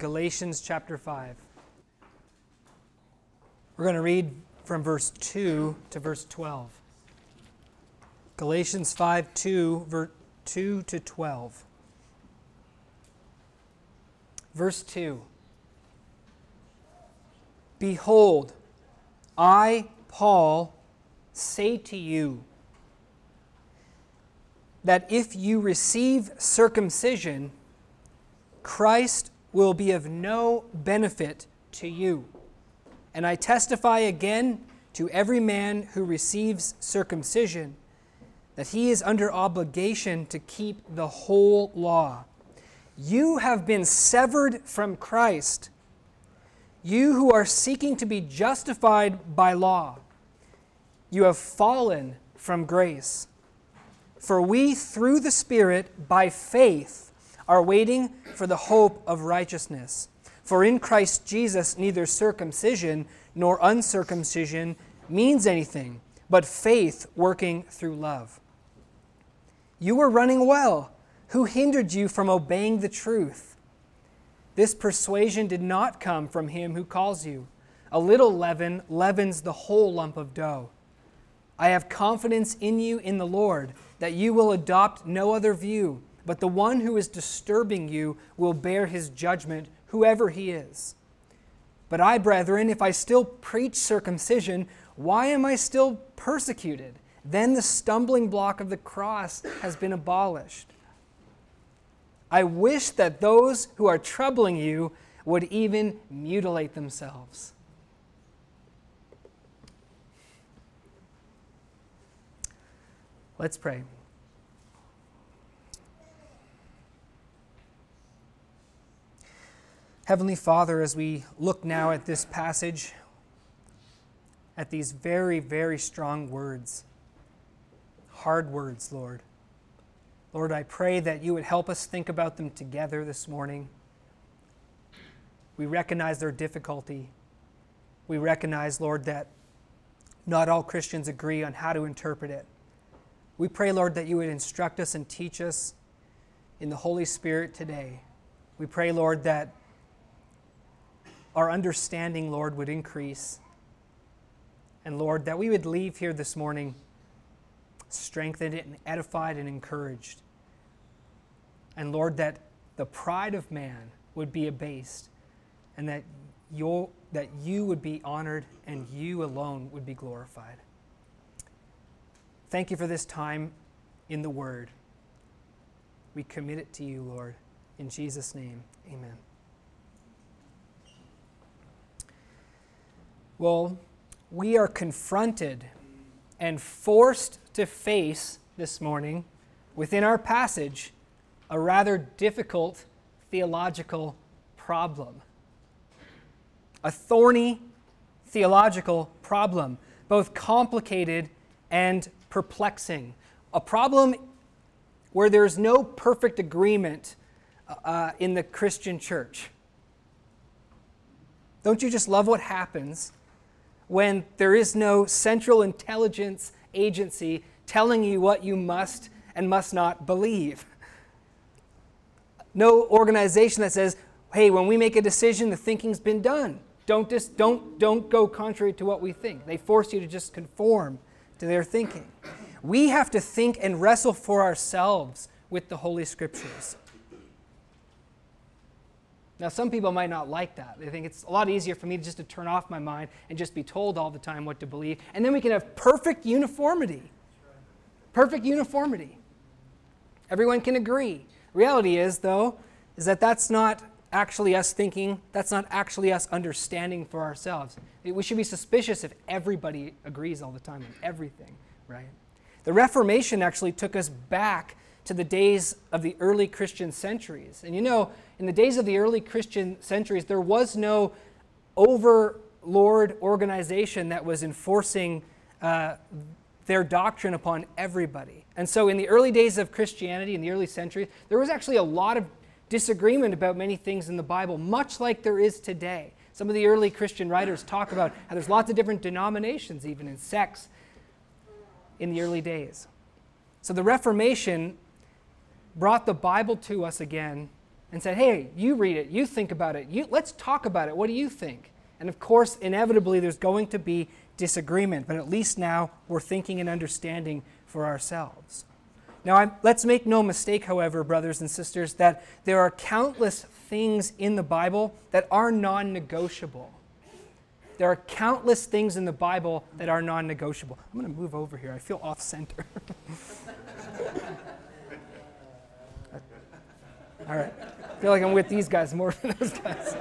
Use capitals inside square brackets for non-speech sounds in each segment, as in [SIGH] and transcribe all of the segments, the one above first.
Galatians chapter 5. We're going to read from verse 2 to verse 12. Galatians 5 2, verse 2 to 12. Verse 2 Behold, I, Paul, say to you that if you receive circumcision, Christ will be of no benefit to you. And I testify again to every man who receives circumcision that he is under obligation to keep the whole law. You have been severed from Christ, you who are seeking to be justified by law. You have fallen from grace. For we, through the Spirit, by faith, are waiting for the hope of righteousness. For in Christ Jesus, neither circumcision nor uncircumcision means anything, but faith working through love. You were running well. Who hindered you from obeying the truth? This persuasion did not come from him who calls you. A little leaven leavens the whole lump of dough. I have confidence in you in the Lord that you will adopt no other view, but the one who is disturbing you will bear his judgment, whoever he is. But I, brethren, if I still preach circumcision, why am I still persecuted? Then the stumbling block of the cross has been abolished. I wish that those who are troubling you would even mutilate themselves. Let's pray. Heavenly Father, as we look now at this passage, at these very, very strong words, hard words, Lord. Lord, I pray that you would help us think about them together this morning. We recognize their difficulty. We recognize, Lord, that not all Christians agree on how to interpret it. We pray, Lord, that you would instruct us and teach us in the Holy Spirit today. We pray, Lord, that our understanding, Lord, would increase. And Lord, that we would leave here this morning strengthened and edified and encouraged. And Lord, that the pride of man would be abased and that, you that you would be honored and you alone would be glorified. Thank you for this time in the Word. We commit it to you, Lord. In Jesus' name, amen. Well, we are confronted and forced to face this morning within our passage a rather difficult theological problem. A thorny theological problem, both complicated and perplexing, a problem where there's no perfect agreement uh, in the Christian church. Don't you just love what happens when there is no central intelligence agency telling you what you must and must not believe? No organization that says, hey, when we make a decision, the thinking's been done. Don't, just, don't, don't go contrary to what we think. They force you to just conform to their thinking. We have to think and wrestle for ourselves with the Holy Scriptures. Now, some people might not like that. They think it's a lot easier for me just to turn off my mind and just be told all the time what to believe. And then we can have perfect uniformity. Perfect uniformity. Everyone can agree. Reality is, though, is that that's not actually us thinking, that's not actually us understanding for ourselves. We should be suspicious if everybody agrees all the time on everything, right? The Reformation actually took us back to the days of the early Christian centuries. And you know, in the days of the early Christian centuries, there was no overlord organization that was enforcing uh, their doctrine upon everybody. And so, in the early days of Christianity, in the early centuries, there was actually a lot of disagreement about many things in the Bible, much like there is today. Some of the early Christian writers talk about how there's lots of different denominations, even in sects, in the early days. So the Reformation brought the Bible to us again and said, Hey, you read it, you think about it, you, let's talk about it. What do you think? And of course, inevitably, there's going to be disagreement, but at least now we're thinking and understanding for ourselves. Now, I'm, let's make no mistake, however, brothers and sisters, that there are countless things in the Bible that are non negotiable. There are countless things in the Bible that are non negotiable. I'm going to move over here. I feel off center. [LAUGHS] All right. I feel like I'm with these guys more [LAUGHS] than those guys.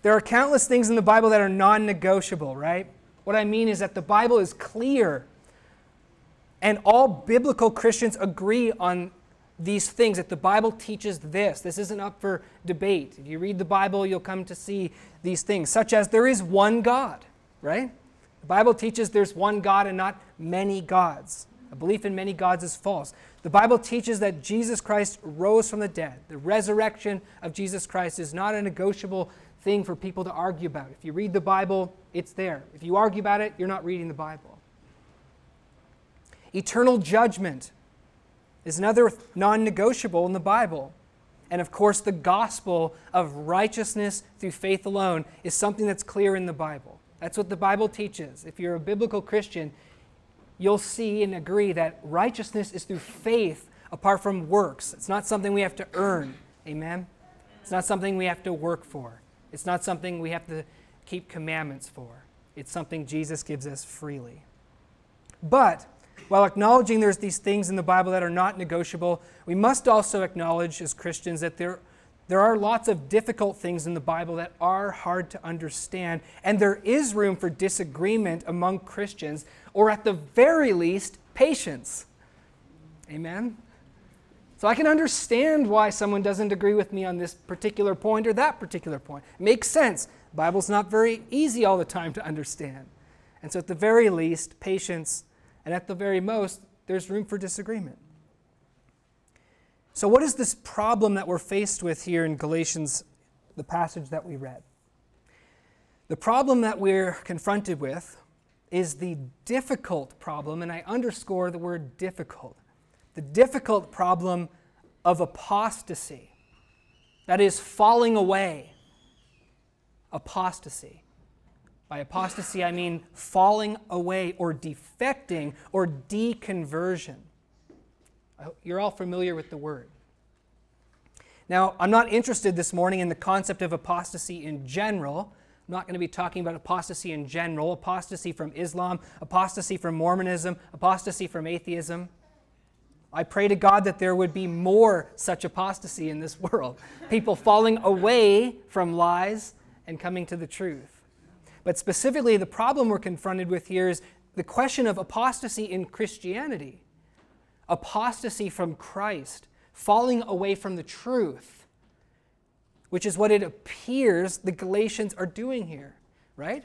there are countless things in the Bible that are non negotiable, right? What I mean is that the Bible is clear. And all biblical Christians agree on these things, that the Bible teaches this. This isn't up for debate. If you read the Bible, you'll come to see these things, such as there is one God, right? The Bible teaches there's one God and not many gods. A belief in many gods is false. The Bible teaches that Jesus Christ rose from the dead. The resurrection of Jesus Christ is not a negotiable thing for people to argue about. If you read the Bible, it's there. If you argue about it, you're not reading the Bible. Eternal judgment is another non negotiable in the Bible. And of course, the gospel of righteousness through faith alone is something that's clear in the Bible. That's what the Bible teaches. If you're a biblical Christian, you'll see and agree that righteousness is through faith apart from works. It's not something we have to earn. Amen? It's not something we have to work for. It's not something we have to keep commandments for. It's something Jesus gives us freely. But while acknowledging there's these things in the Bible that are not negotiable, we must also acknowledge as Christians that there, there are lots of difficult things in the Bible that are hard to understand, and there is room for disagreement among Christians, or at the very least, patience. Amen? So I can understand why someone doesn't agree with me on this particular point or that particular point. It makes sense. The Bible's not very easy all the time to understand. And so, at the very least, patience and at the very most, there's room for disagreement. So, what is this problem that we're faced with here in Galatians, the passage that we read? The problem that we're confronted with is the difficult problem, and I underscore the word difficult the difficult problem of apostasy. That is, falling away. Apostasy. By apostasy, I mean falling away or defecting or deconversion. You're all familiar with the word. Now, I'm not interested this morning in the concept of apostasy in general. I'm not going to be talking about apostasy in general, apostasy from Islam, apostasy from Mormonism, apostasy from atheism. I pray to God that there would be more such apostasy in this world. People falling away from lies and coming to the truth. But specifically, the problem we're confronted with here is the question of apostasy in Christianity apostasy from Christ, falling away from the truth, which is what it appears the Galatians are doing here, right?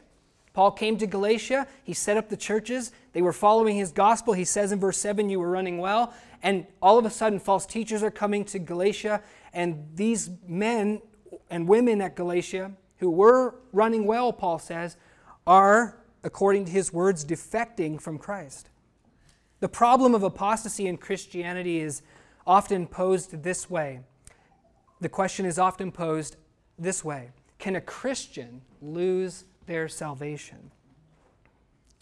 Paul came to Galatia, he set up the churches, they were following his gospel. He says in verse 7, You were running well. And all of a sudden, false teachers are coming to Galatia, and these men and women at Galatia who were running well, Paul says, are, according to his words, defecting from Christ. The problem of apostasy in Christianity is often posed this way. The question is often posed this way Can a Christian lose their salvation?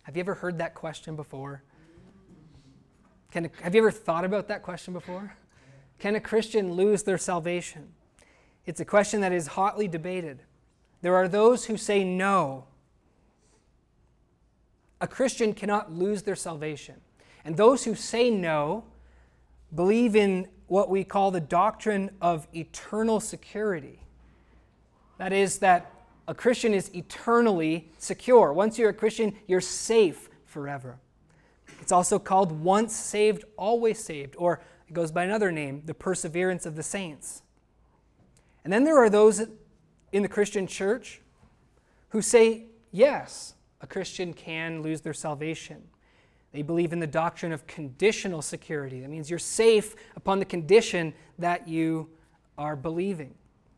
Have you ever heard that question before? Can, have you ever thought about that question before? Can a Christian lose their salvation? It's a question that is hotly debated. There are those who say no. A Christian cannot lose their salvation. And those who say no believe in what we call the doctrine of eternal security. That is, that a Christian is eternally secure. Once you're a Christian, you're safe forever. It's also called once saved, always saved, or it goes by another name, the perseverance of the saints. And then there are those in the Christian church who say, yes, a Christian can lose their salvation. They believe in the doctrine of conditional security. That means you're safe upon the condition that you are believing.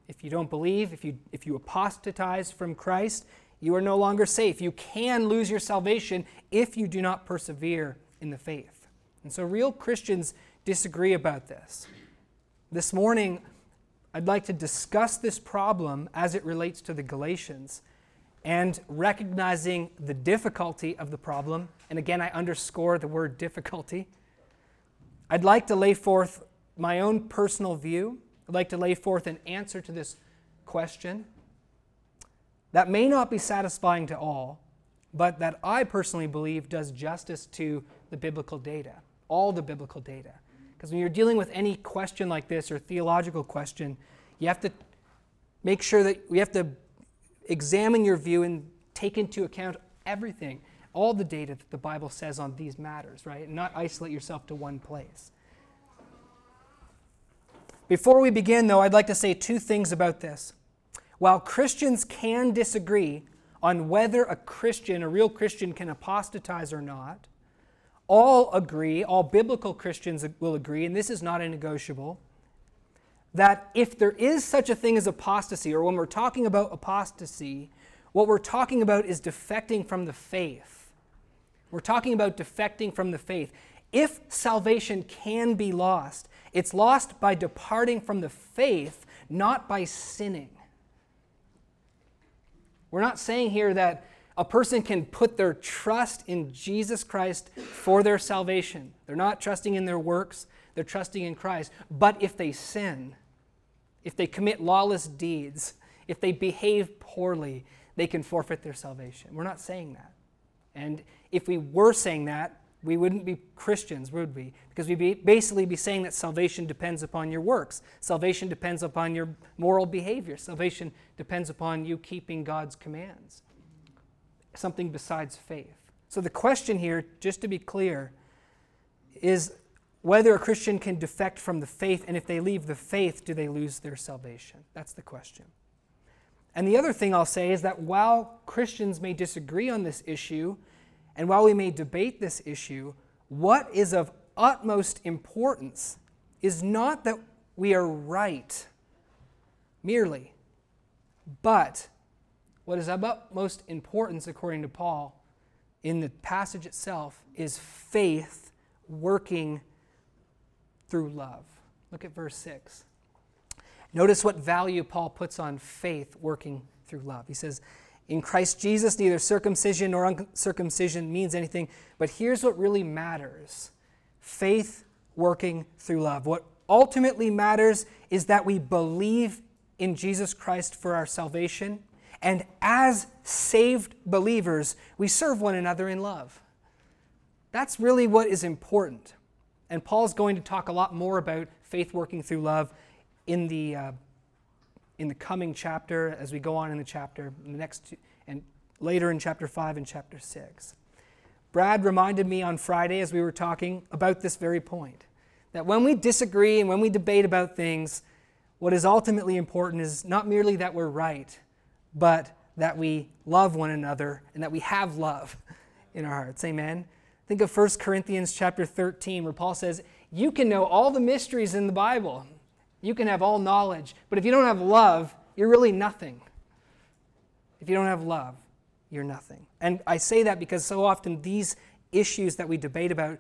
If you don't believe, if you, if you apostatize from Christ, you are no longer safe. You can lose your salvation if you do not persevere in the faith. And so real Christians disagree about this. This morning, I'd like to discuss this problem as it relates to the Galatians and recognizing the difficulty of the problem. And again, I underscore the word difficulty. I'd like to lay forth my own personal view. I'd like to lay forth an answer to this question that may not be satisfying to all, but that I personally believe does justice to the biblical data, all the biblical data. Because when you're dealing with any question like this or theological question, you have to make sure that we have to examine your view and take into account everything, all the data that the Bible says on these matters, right? And not isolate yourself to one place. Before we begin, though, I'd like to say two things about this. While Christians can disagree on whether a Christian, a real Christian, can apostatize or not, all agree, all biblical Christians will agree, and this is not a negotiable, that if there is such a thing as apostasy, or when we're talking about apostasy, what we're talking about is defecting from the faith. We're talking about defecting from the faith. If salvation can be lost, it's lost by departing from the faith, not by sinning. We're not saying here that a person can put their trust in Jesus Christ for their salvation. They're not trusting in their works, they're trusting in Christ. But if they sin, if they commit lawless deeds, if they behave poorly, they can forfeit their salvation. We're not saying that. And if we were saying that, we wouldn't be Christians, would we? Because we'd be basically be saying that salvation depends upon your works. Salvation depends upon your moral behavior. Salvation depends upon you keeping God's commands. Something besides faith. So the question here, just to be clear, is whether a Christian can defect from the faith, and if they leave the faith, do they lose their salvation? That's the question. And the other thing I'll say is that while Christians may disagree on this issue, and while we may debate this issue, what is of utmost importance is not that we are right merely, but what is of utmost importance, according to Paul, in the passage itself, is faith working through love. Look at verse 6. Notice what value Paul puts on faith working through love. He says, in Christ Jesus, neither circumcision nor uncircumcision means anything, but here's what really matters faith working through love. What ultimately matters is that we believe in Jesus Christ for our salvation, and as saved believers, we serve one another in love. That's really what is important. And Paul's going to talk a lot more about faith working through love in the uh, in the coming chapter as we go on in the chapter, in the next, and later in chapter 5 and chapter 6. Brad reminded me on Friday as we were talking about this very point that when we disagree and when we debate about things, what is ultimately important is not merely that we're right, but that we love one another and that we have love [LAUGHS] in our hearts. Amen. Think of 1 Corinthians chapter 13 where Paul says, "You can know all the mysteries in the Bible. You can have all knowledge, but if you don't have love, you're really nothing. If you don't have love, you're nothing. And I say that because so often these issues that we debate about,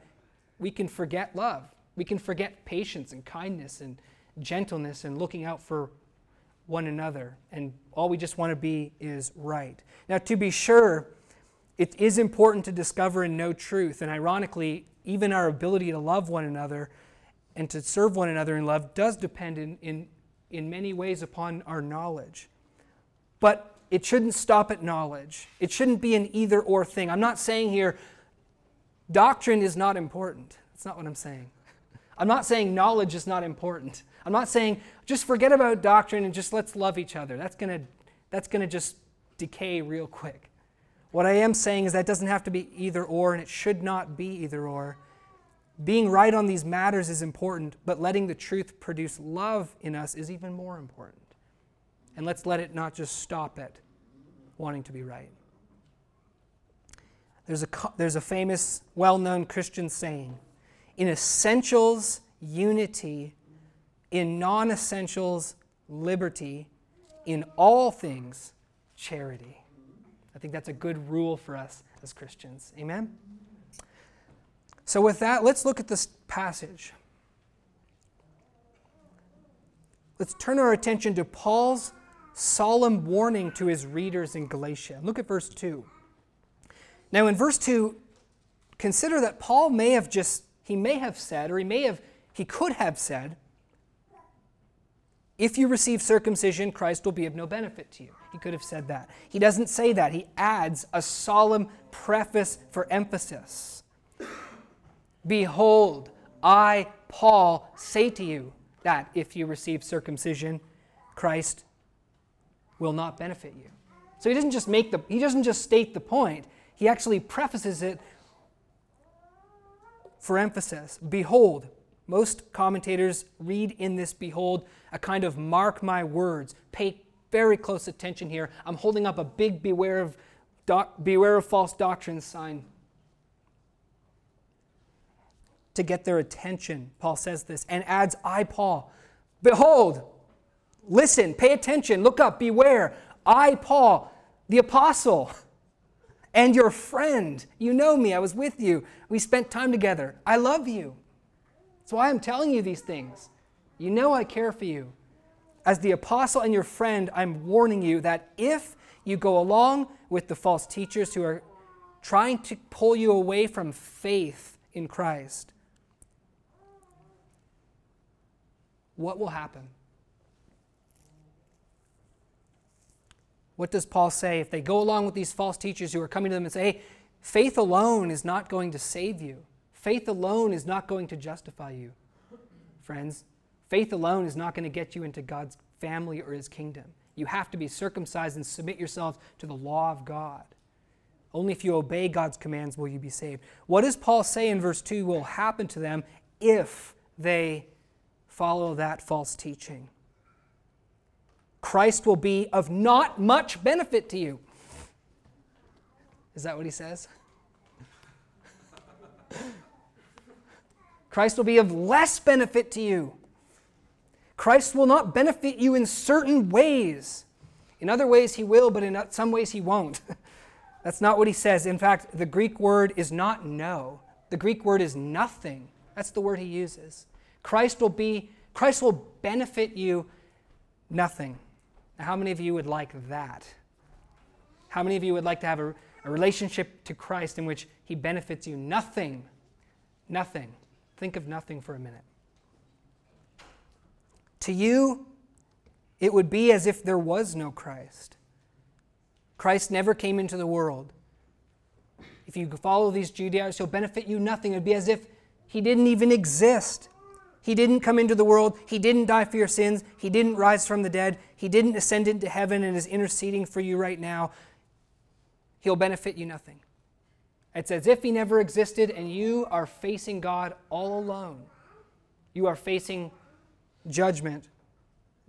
we can forget love. We can forget patience and kindness and gentleness and looking out for one another. And all we just want to be is right. Now, to be sure, it is important to discover and know truth. And ironically, even our ability to love one another and to serve one another in love does depend in, in, in many ways upon our knowledge. But it shouldn't stop at knowledge. It shouldn't be an either or thing. I'm not saying here doctrine is not important. That's not what I'm saying. I'm not saying knowledge is not important. I'm not saying just forget about doctrine and just let's love each other. That's going to that's going to just decay real quick. What I am saying is that doesn't have to be either or and it should not be either or. Being right on these matters is important, but letting the truth produce love in us is even more important. And let's let it not just stop at wanting to be right. There's a, there's a famous, well known Christian saying in essentials, unity, in non essentials, liberty, in all things, charity. I think that's a good rule for us as Christians. Amen? So, with that, let's look at this passage. let's turn our attention to Paul's solemn warning to his readers in Galatia. Look at verse 2. Now, in verse 2, consider that Paul may have just, he may have said, or he may have, he could have said, if you receive circumcision, Christ will be of no benefit to you. He could have said that. He doesn't say that. He adds a solemn preface for emphasis. Behold, I, Paul, say to you that if you receive circumcision, Christ will not benefit you. So he doesn't just make the he doesn't just state the point. He actually prefaces it for emphasis. Behold, most commentators read in this behold a kind of mark my words. Pay very close attention here. I'm holding up a big beware of doc, beware of false doctrines sign to get their attention. Paul says this and adds, I, Paul, behold, listen, pay attention, look up, beware. I, Paul, the apostle, and your friend. You know me, I was with you. We spent time together. I love you. That's why I'm telling you these things. You know I care for you. As the apostle and your friend, I'm warning you that if you go along with the false teachers who are trying to pull you away from faith in Christ, what will happen? What does Paul say? If they go along with these false teachers who are coming to them and say, hey, faith alone is not going to save you, faith alone is not going to justify you. Friends, faith alone is not going to get you into God's family or his kingdom. You have to be circumcised and submit yourselves to the law of God. Only if you obey God's commands will you be saved. What does Paul say in verse 2 will happen to them if they follow that false teaching? Christ will be of not much benefit to you. Is that what he says? [LAUGHS] Christ will be of less benefit to you. Christ will not benefit you in certain ways. In other ways, he will, but in some ways, he won't. [LAUGHS] That's not what he says. In fact, the Greek word is not no, the Greek word is nothing. That's the word he uses. Christ will be, Christ will benefit you nothing. Now, how many of you would like that? How many of you would like to have a, a relationship to Christ in which He benefits you? Nothing. Nothing. Think of nothing for a minute. To you, it would be as if there was no Christ. Christ never came into the world. If you follow these Judaizers, he'll benefit you nothing. It would be as if he didn't even exist. He didn't come into the world. He didn't die for your sins. He didn't rise from the dead. He didn't ascend into heaven and is interceding for you right now. He'll benefit you nothing. It's as if he never existed and you are facing God all alone. You are facing judgment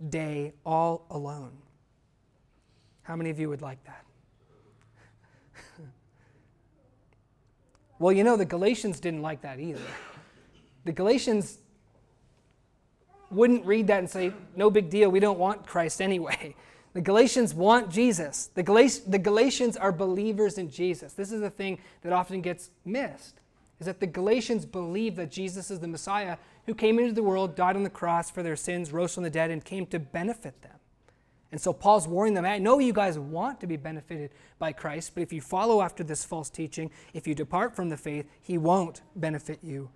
day all alone. How many of you would like that? [LAUGHS] well, you know, the Galatians didn't like that either. The Galatians wouldn't read that and say, no big deal, we don't want Christ anyway. [LAUGHS] The Galatians want Jesus. The, Gal- the Galatians are believers in Jesus. This is the thing that often gets missed, is that the Galatians believe that Jesus is the Messiah who came into the world, died on the cross for their sins, rose from the dead, and came to benefit them. And so Paul's warning them, I know you guys want to be benefited by Christ, but if you follow after this false teaching, if you depart from the faith, he won't benefit you.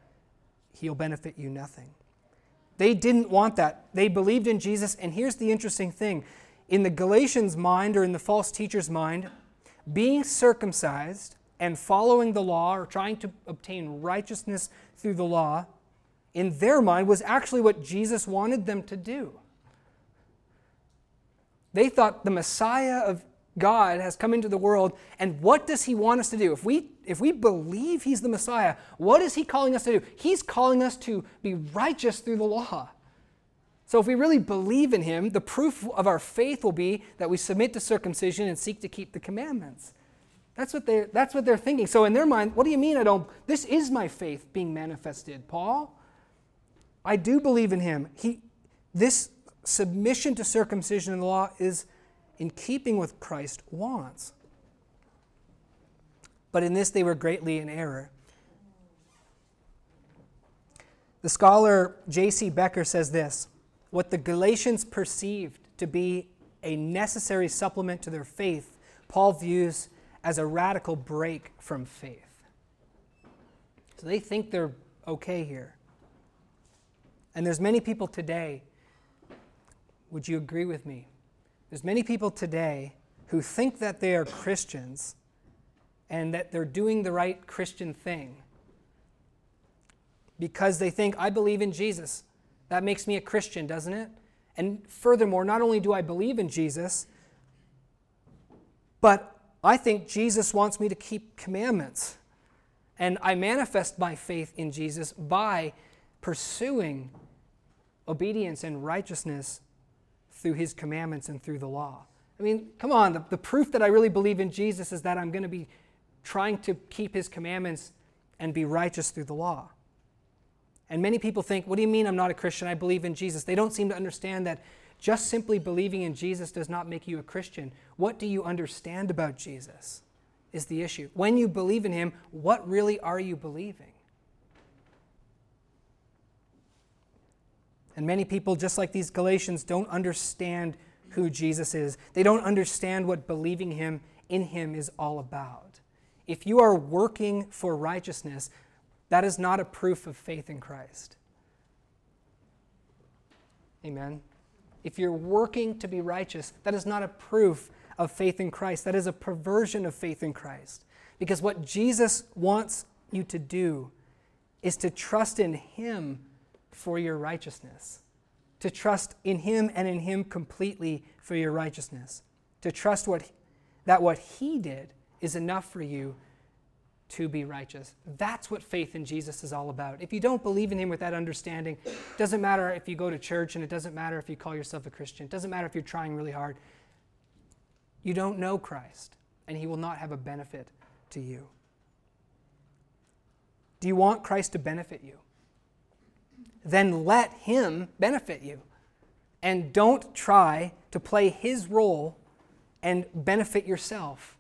He'll benefit you nothing. They didn't want that. They believed in Jesus. And here's the interesting thing in the Galatians' mind or in the false teacher's mind, being circumcised and following the law or trying to obtain righteousness through the law, in their mind, was actually what Jesus wanted them to do. They thought the Messiah of God has come into the world, and what does he want us to do? If we if we believe he's the Messiah, what is he calling us to do? He's calling us to be righteous through the law. So if we really believe in him, the proof of our faith will be that we submit to circumcision and seek to keep the commandments. That's what they're, that's what they're thinking. So in their mind, what do you mean I don't? This is my faith being manifested, Paul. I do believe in him. He, this submission to circumcision in the law is in keeping with Christ wants. But in this they were greatly in error. The scholar J.C. Beker says this what the Galatians perceived to be a necessary supplement to their faith, Paul views as a radical break from faith. So they think they're okay here. And there's many people today, would you agree with me? There's many people today who think that they are Christians and that they're doing the right Christian thing because they think, I believe in Jesus. That makes me a Christian, doesn't it? And furthermore, not only do I believe in Jesus, but I think Jesus wants me to keep commandments. And I manifest my faith in Jesus by pursuing obedience and righteousness through his commandments and through the law. I mean, come on, the, the proof that I really believe in Jesus is that I'm going to be trying to keep his commandments and be righteous through the law. And many people think, what do you mean I'm not a Christian? I believe in Jesus. They don't seem to understand that just simply believing in Jesus does not make you a Christian. What do you understand about Jesus is the issue. When you believe in him, what really are you believing? And many people, just like these Galatians, don't understand who Jesus is. They don't understand what believing him in him is all about. If you are working for righteousness, that is not a proof of faith in Christ. Amen. If you're working to be righteous, that is not a proof of faith in Christ. That is a perversion of faith in Christ. Because what Jesus wants you to do is to trust in Him for your righteousness, to trust in Him and in Him completely for your righteousness, to trust what, that what He did is enough for you to be righteous. That's what faith in Jesus is all about. If you don't believe in him with that understanding, it doesn't matter if you go to church and it doesn't matter if you call yourself a Christian. It doesn't matter if you're trying really hard. You don't know Christ, and he will not have a benefit to you. Do you want Christ to benefit you? Then let him benefit you. And don't try to play his role and benefit yourself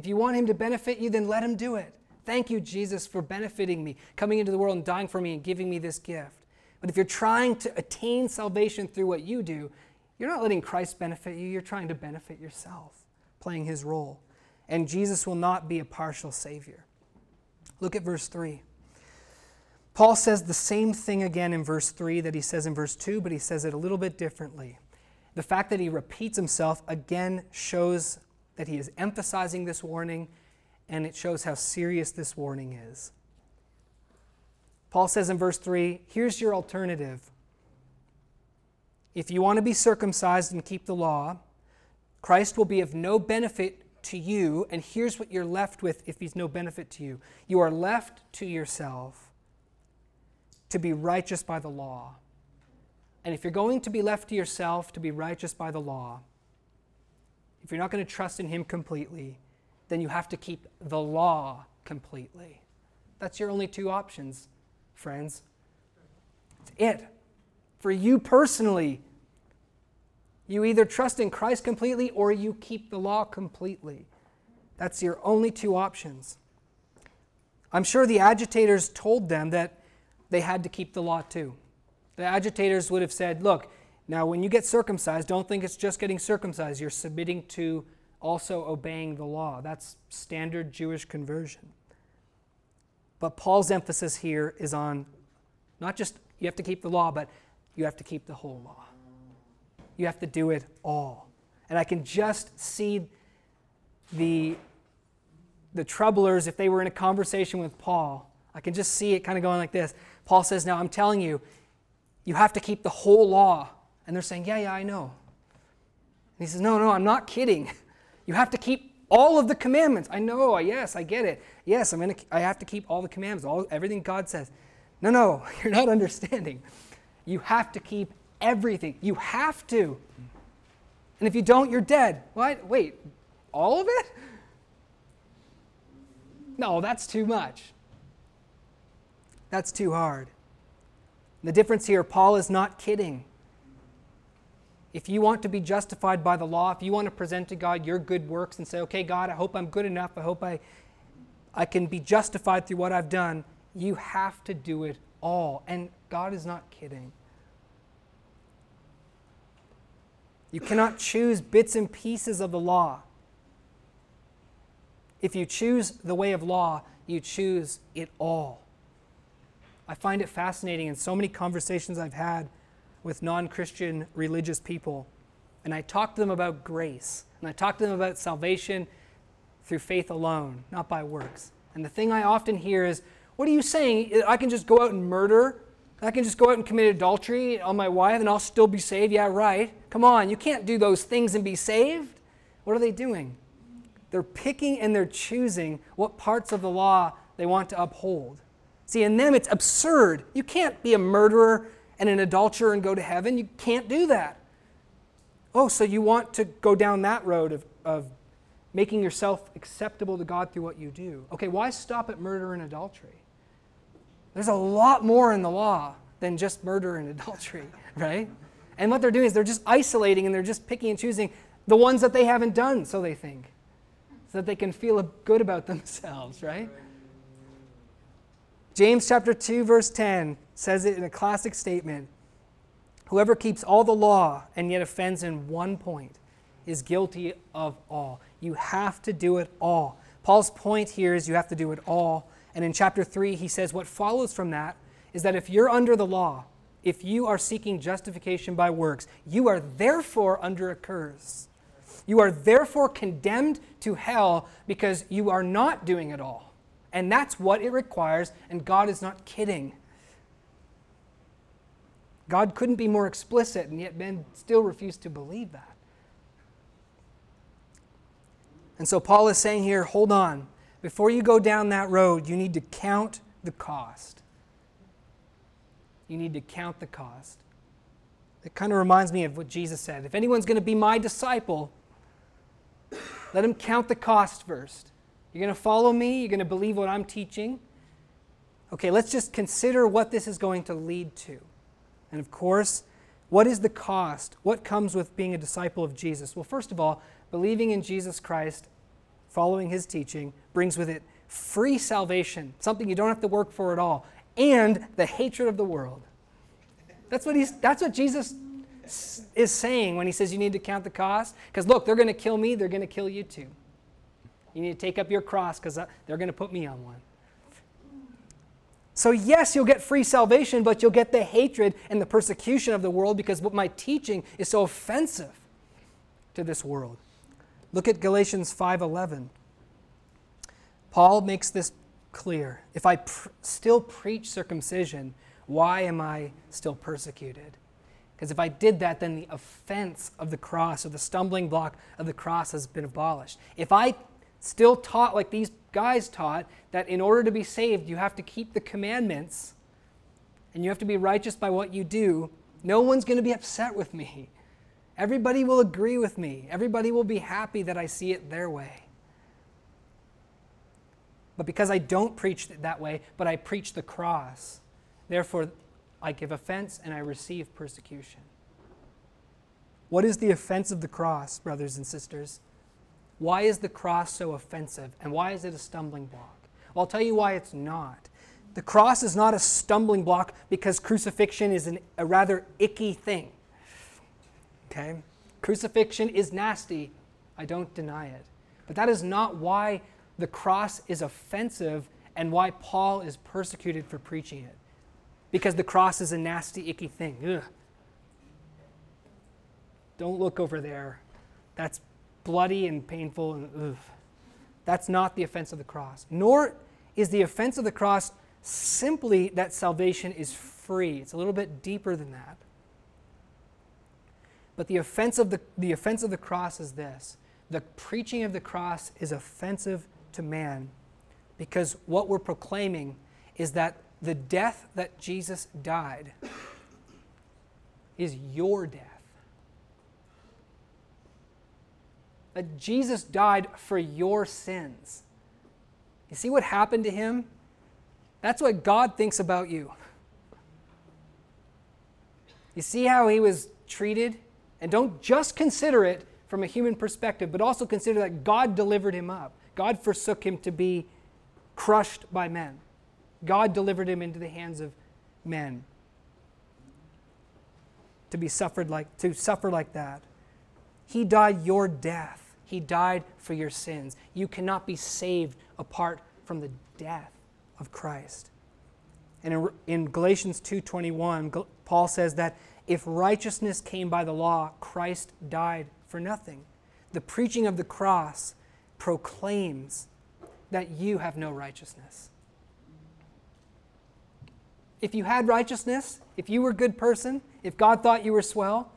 if you want him to benefit you, then let him do it. Thank you, Jesus, for benefiting me, coming into the world and dying for me and giving me this gift. But if you're trying to attain salvation through what you do, you're not letting Christ benefit you, you're trying to benefit yourself, playing his role. And Jesus will not be a partial Savior. Look at verse 3. Paul says the same thing again in verse 3 that he says in verse 2, but he says it a little bit differently. The fact that he repeats himself again shows that he is emphasizing this warning, and it shows how serious this warning is. Paul says in verse 3 here's your alternative. If you want to be circumcised and keep the law, Christ will be of no benefit to you, and here's what you're left with if he's no benefit to you. You are left to yourself to be righteous by the law. And if you're going to be left to yourself to be righteous by the law, if you're not going to trust in Him completely, then you have to keep the law completely. That's your only two options, friends. It's it. For you personally, you either trust in Christ completely or you keep the law completely. That's your only two options. I'm sure the agitators told them that they had to keep the law too. The agitators would have said, Look, now, when you get circumcised, don't think it's just getting circumcised. You're submitting to also obeying the law. That's standard Jewish conversion. But Paul's emphasis here is on not just you have to keep the law, but you have to keep the whole law. You have to do it all. And I can just see the, the troublers, if they were in a conversation with Paul, I can just see it kind of going like this. Paul says, Now I'm telling you, you have to keep the whole law. And they're saying, Yeah, yeah, I know. And he says, No, no, I'm not kidding. [LAUGHS] You have to keep all of the commandments. I know, yes, I get it. Yes, I'm gonna I have to keep all the commandments, all everything God says. No, no, [LAUGHS] you're not understanding. You have to keep everything. You have to. And if you don't, you're dead. What? Wait, all of it? [LAUGHS] No, that's too much. That's too hard. The difference here, Paul is not kidding. If you want to be justified by the law, if you want to present to God your good works and say, okay, God, I hope I'm good enough, I hope I, I can be justified through what I've done, you have to do it all. And God is not kidding. You cannot choose bits and pieces of the law. If you choose the way of law, you choose it all. I find it fascinating in so many conversations I've had with non Christian religious people, and I talk to them about grace, and I talk to them about salvation through faith alone, not by works. And the thing I often hear is, What are you saying? I can just go out and murder? I can just go out and commit adultery on my wife and I'll still be saved? Yeah, right. Come on, you can't do those things and be saved. What are they doing? They're picking and they're choosing what parts of the law they want to uphold. See, in them, it's absurd. You can't be a murderer and an adulterer and go to heaven. You can't do that. Oh, so you want to go down that road of, of making yourself acceptable to God through what you do. Okay, why stop at murder and adultery? There's a lot more in the law than just murder and [LAUGHS] adultery, right? And what they're doing is they're just isolating and they're just picking and choosing the ones that they haven't done, so they think so that they can feel good about [LAUGHS] themselves, right? James chapter 2 verse 10 says it in a classic statement. Whoever keeps all the law and yet offends in one point is guilty of all. You have to do it all. Paul's point here is you have to do it all. And in chapter 3 he says what follows from that is that if you're under the law, if you are seeking justification by works, you are therefore under a curse. You are therefore condemned to hell because you are not doing it all. And that's what it requires, and God is not kidding. God couldn't be more explicit, and yet men still refuse to believe that. And so Paul is saying here hold on. Before you go down that road, you need to count the cost. You need to count the cost. It kind of reminds me of what Jesus said. If anyone's going to be my disciple, let him count the cost first. You're going to follow me? You're going to believe what I'm teaching? Okay, let's just consider what this is going to lead to. And of course, what is the cost? What comes with being a disciple of Jesus? Well, first of all, believing in Jesus Christ, following his teaching, brings with it free salvation, something you don't have to work for at all, and the hatred of the world. That's what, he's, that's what Jesus is saying when he says you need to count the cost. Because look, they're going to kill me, they're going to kill you too. You need to take up your cross because uh, they're going to put me on one. So, yes, you'll get free salvation, but you'll get the hatred and the persecution of the world because what my teaching is so offensive to this world. Look at Galatians 5:11. Paul makes this clear. If I pr- still preach circumcision, why am I still persecuted? Because if I did that, then the offense of the cross or the stumbling block of the cross has been abolished. If I still taught like these guys taught that in order to be saved, you have to keep the commandments and you have to be righteous by what you do, no one's going to be upset with me. Everybody will agree with me. Everybody will be happy that I see it their way. But because I don't preach it that way, but I preach the cross, therefore I give offense and I receive persecution. What is the offense of the cross, brothers and sisters? Why is the cross so offensive and why is it a stumbling block? Well, I'll tell you why it's not. The cross is not a stumbling block because crucifixion is an, a rather icky thing. Okay? Crucifixion is nasty. I don't deny it. But that is not why the cross is offensive and why Paul is persecuted for preaching it because the cross is a nasty, icky thing. Ugh. Don't look over there. That's bloody and painful. And, ugh. That's not the offense of the cross. Nor is the offense of the cross simply that salvation is free. It's a little bit deeper than that. But the offense of the, the offense of the cross is this the preaching of the cross is offensive to man because what we're proclaiming is that the death that Jesus died is your death. That Jesus died for your sins. You see what happened to him? That's what God thinks about you. You see how he was treated? And don't just consider it from a human perspective, but also consider that God delivered him up. God forsook him to be crushed by men. God delivered him into the hands of men to be suffered like to suffer like that. He died your death. He died for your sins. You cannot be saved apart from the death of Christ. And in, in Galatians 2:21, Paul says that if righteousness came by the law, Christ died for nothing. The preaching of the cross proclaims that you have no righteousness. If you had righteousness, if you were a good person, if God thought you were swell,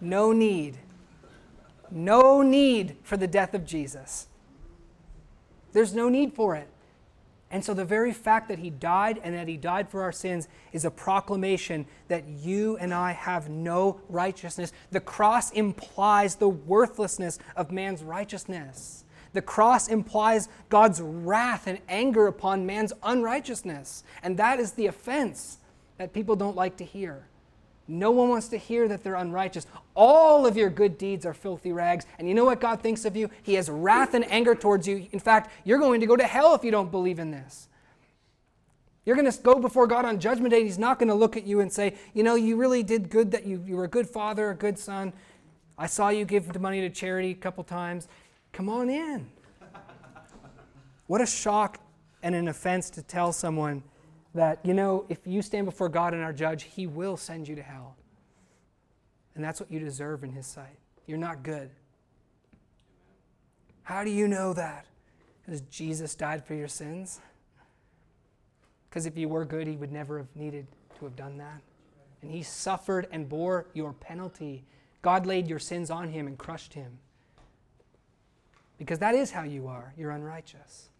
no need. No need for the death of Jesus. There's no need for it. And so, the very fact that he died and that he died for our sins is a proclamation that you and I have no righteousness. The cross implies the worthlessness of man's righteousness. The cross implies God's wrath and anger upon man's unrighteousness. And that is the offense that people don't like to hear. No one wants to hear that they're unrighteous. All of your good deeds are filthy rags. And you know what God thinks of you? He has wrath and anger towards you. In fact, you're going to go to hell if you don't believe in this. You're going to go before God on Judgment Day. He's not going to look at you and say, You know, you really did good, that you, you were a good father, a good son. I saw you give the money to charity a couple times. Come on in. What a shock and an offense to tell someone that, you know, if you stand before God and our judge, he will send you to hell. And that's what you deserve in his sight. You're not good. How do you know that? Because Jesus died for your sins? Because if you were good, he would never have needed to have done that. And he suffered and bore your penalty. God laid your sins on him and crushed him. Because that is how you are. You're unrighteous.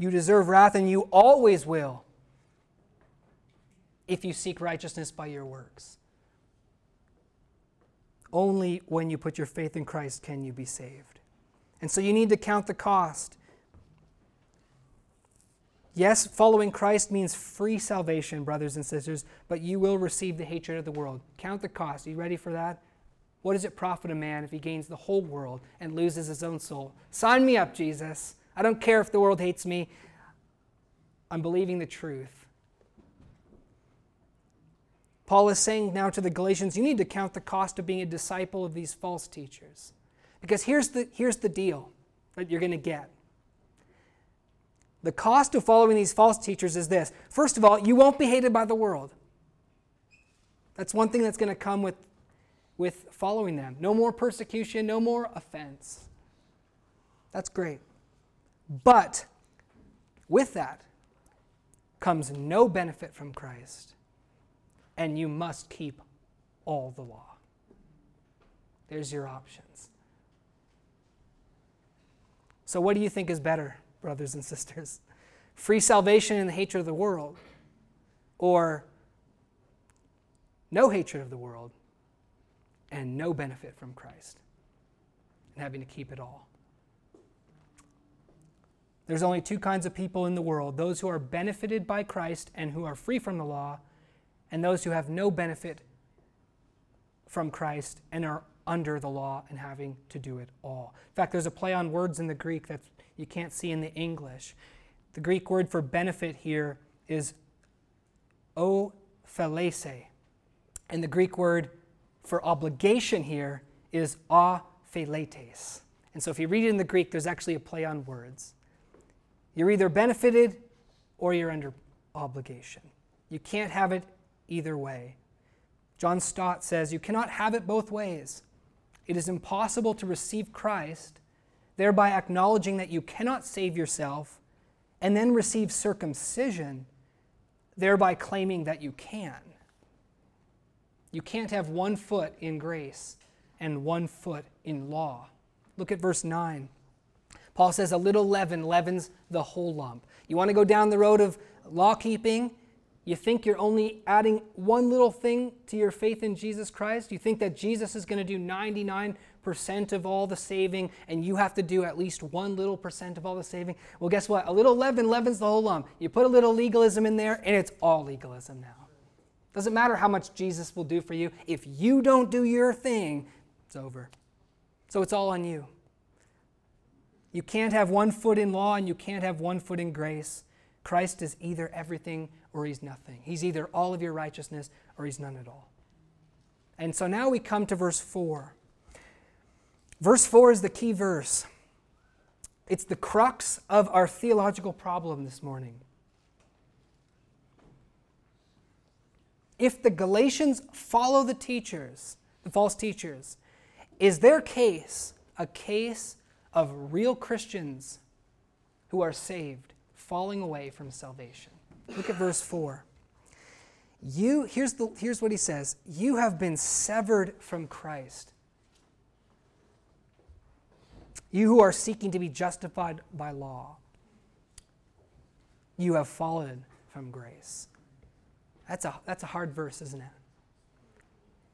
You deserve wrath, and you always will if you seek righteousness by your works. Only when you put your faith in Christ can you be saved. And so you need to count the cost. Yes, following Christ means free salvation, brothers and sisters, but you will receive the hatred of the world. Count the cost. Are you ready for that? What does it profit a man if he gains the whole world and loses his own soul? Sign me up, Jesus. I don't care if the world hates me. I'm believing the truth. Paul is saying now to the Galatians, you need to count the cost of being a disciple of these false teachers. Because here's the, here's the deal that you're going to get. The cost of following these false teachers is this. First of all, you won't be hated by the world. That's one thing that's going to come with, with following them. No more persecution, no more offense. That's great. But with that comes no benefit from Christ, and you must keep all the law. There's your options. So, what do you think is better, brothers and sisters? Free salvation and the hatred of the world, or no hatred of the world and no benefit from Christ and having to keep it all? There's only two kinds of people in the world those who are benefited by Christ and who are free from the law, and those who have no benefit from Christ and are under the law and having to do it all. In fact, there's a play on words in the Greek that you can't see in the English. The Greek word for benefit here is ophelese, and the Greek word for obligation here is apheletes. And so if you read it in the Greek, there's actually a play on words. You're either benefited or you're under obligation. You can't have it either way. John Stott says, You cannot have it both ways. It is impossible to receive Christ, thereby acknowledging that you cannot save yourself, and then receive circumcision, thereby claiming that you can. You can't have one foot in grace and one foot in law. Look at verse 9. Paul says a little leaven leavens the whole lump. You want to go down the road of law keeping? You think you're only adding one little thing to your faith in Jesus Christ? You think that Jesus is going to do 99% of all the saving and you have to do at least one little percent of all the saving? Well, guess what? A little leaven leavens the whole lump. You put a little legalism in there and it's all legalism now. Doesn't matter how much Jesus will do for you. If you don't do your thing, it's over. So it's all on you. You can't have one foot in law and you can't have one foot in grace. Christ is either everything or he's nothing. He's either all of your righteousness or he's none at all. And so now we come to verse 4. Verse 4 is the key verse. It's the crux of our theological problem this morning. If the Galatians follow the teachers, the false teachers, is their case a case of real Christians who are saved falling away from salvation? Look at verse 4. You, here's, the, here's what he says You have been severed from Christ. You who are seeking to be justified by law, you have fallen from grace. That's a, that's a hard verse, isn't it?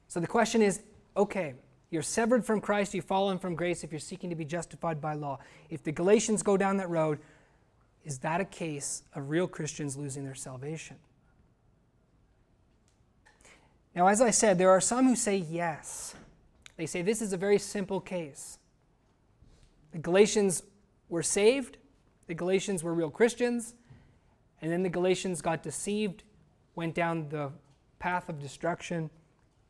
So the question is okay, you're severed from Christ, you've fallen from grace if you're seeking to be justified by law. If the Galatians go down that road, is that a case of real Christians losing their salvation? Now, as I said, there are some who say yes. They say this is a very simple case. The Galatians were saved, the Galatians were real Christians, and then the Galatians got deceived, went down the path of destruction,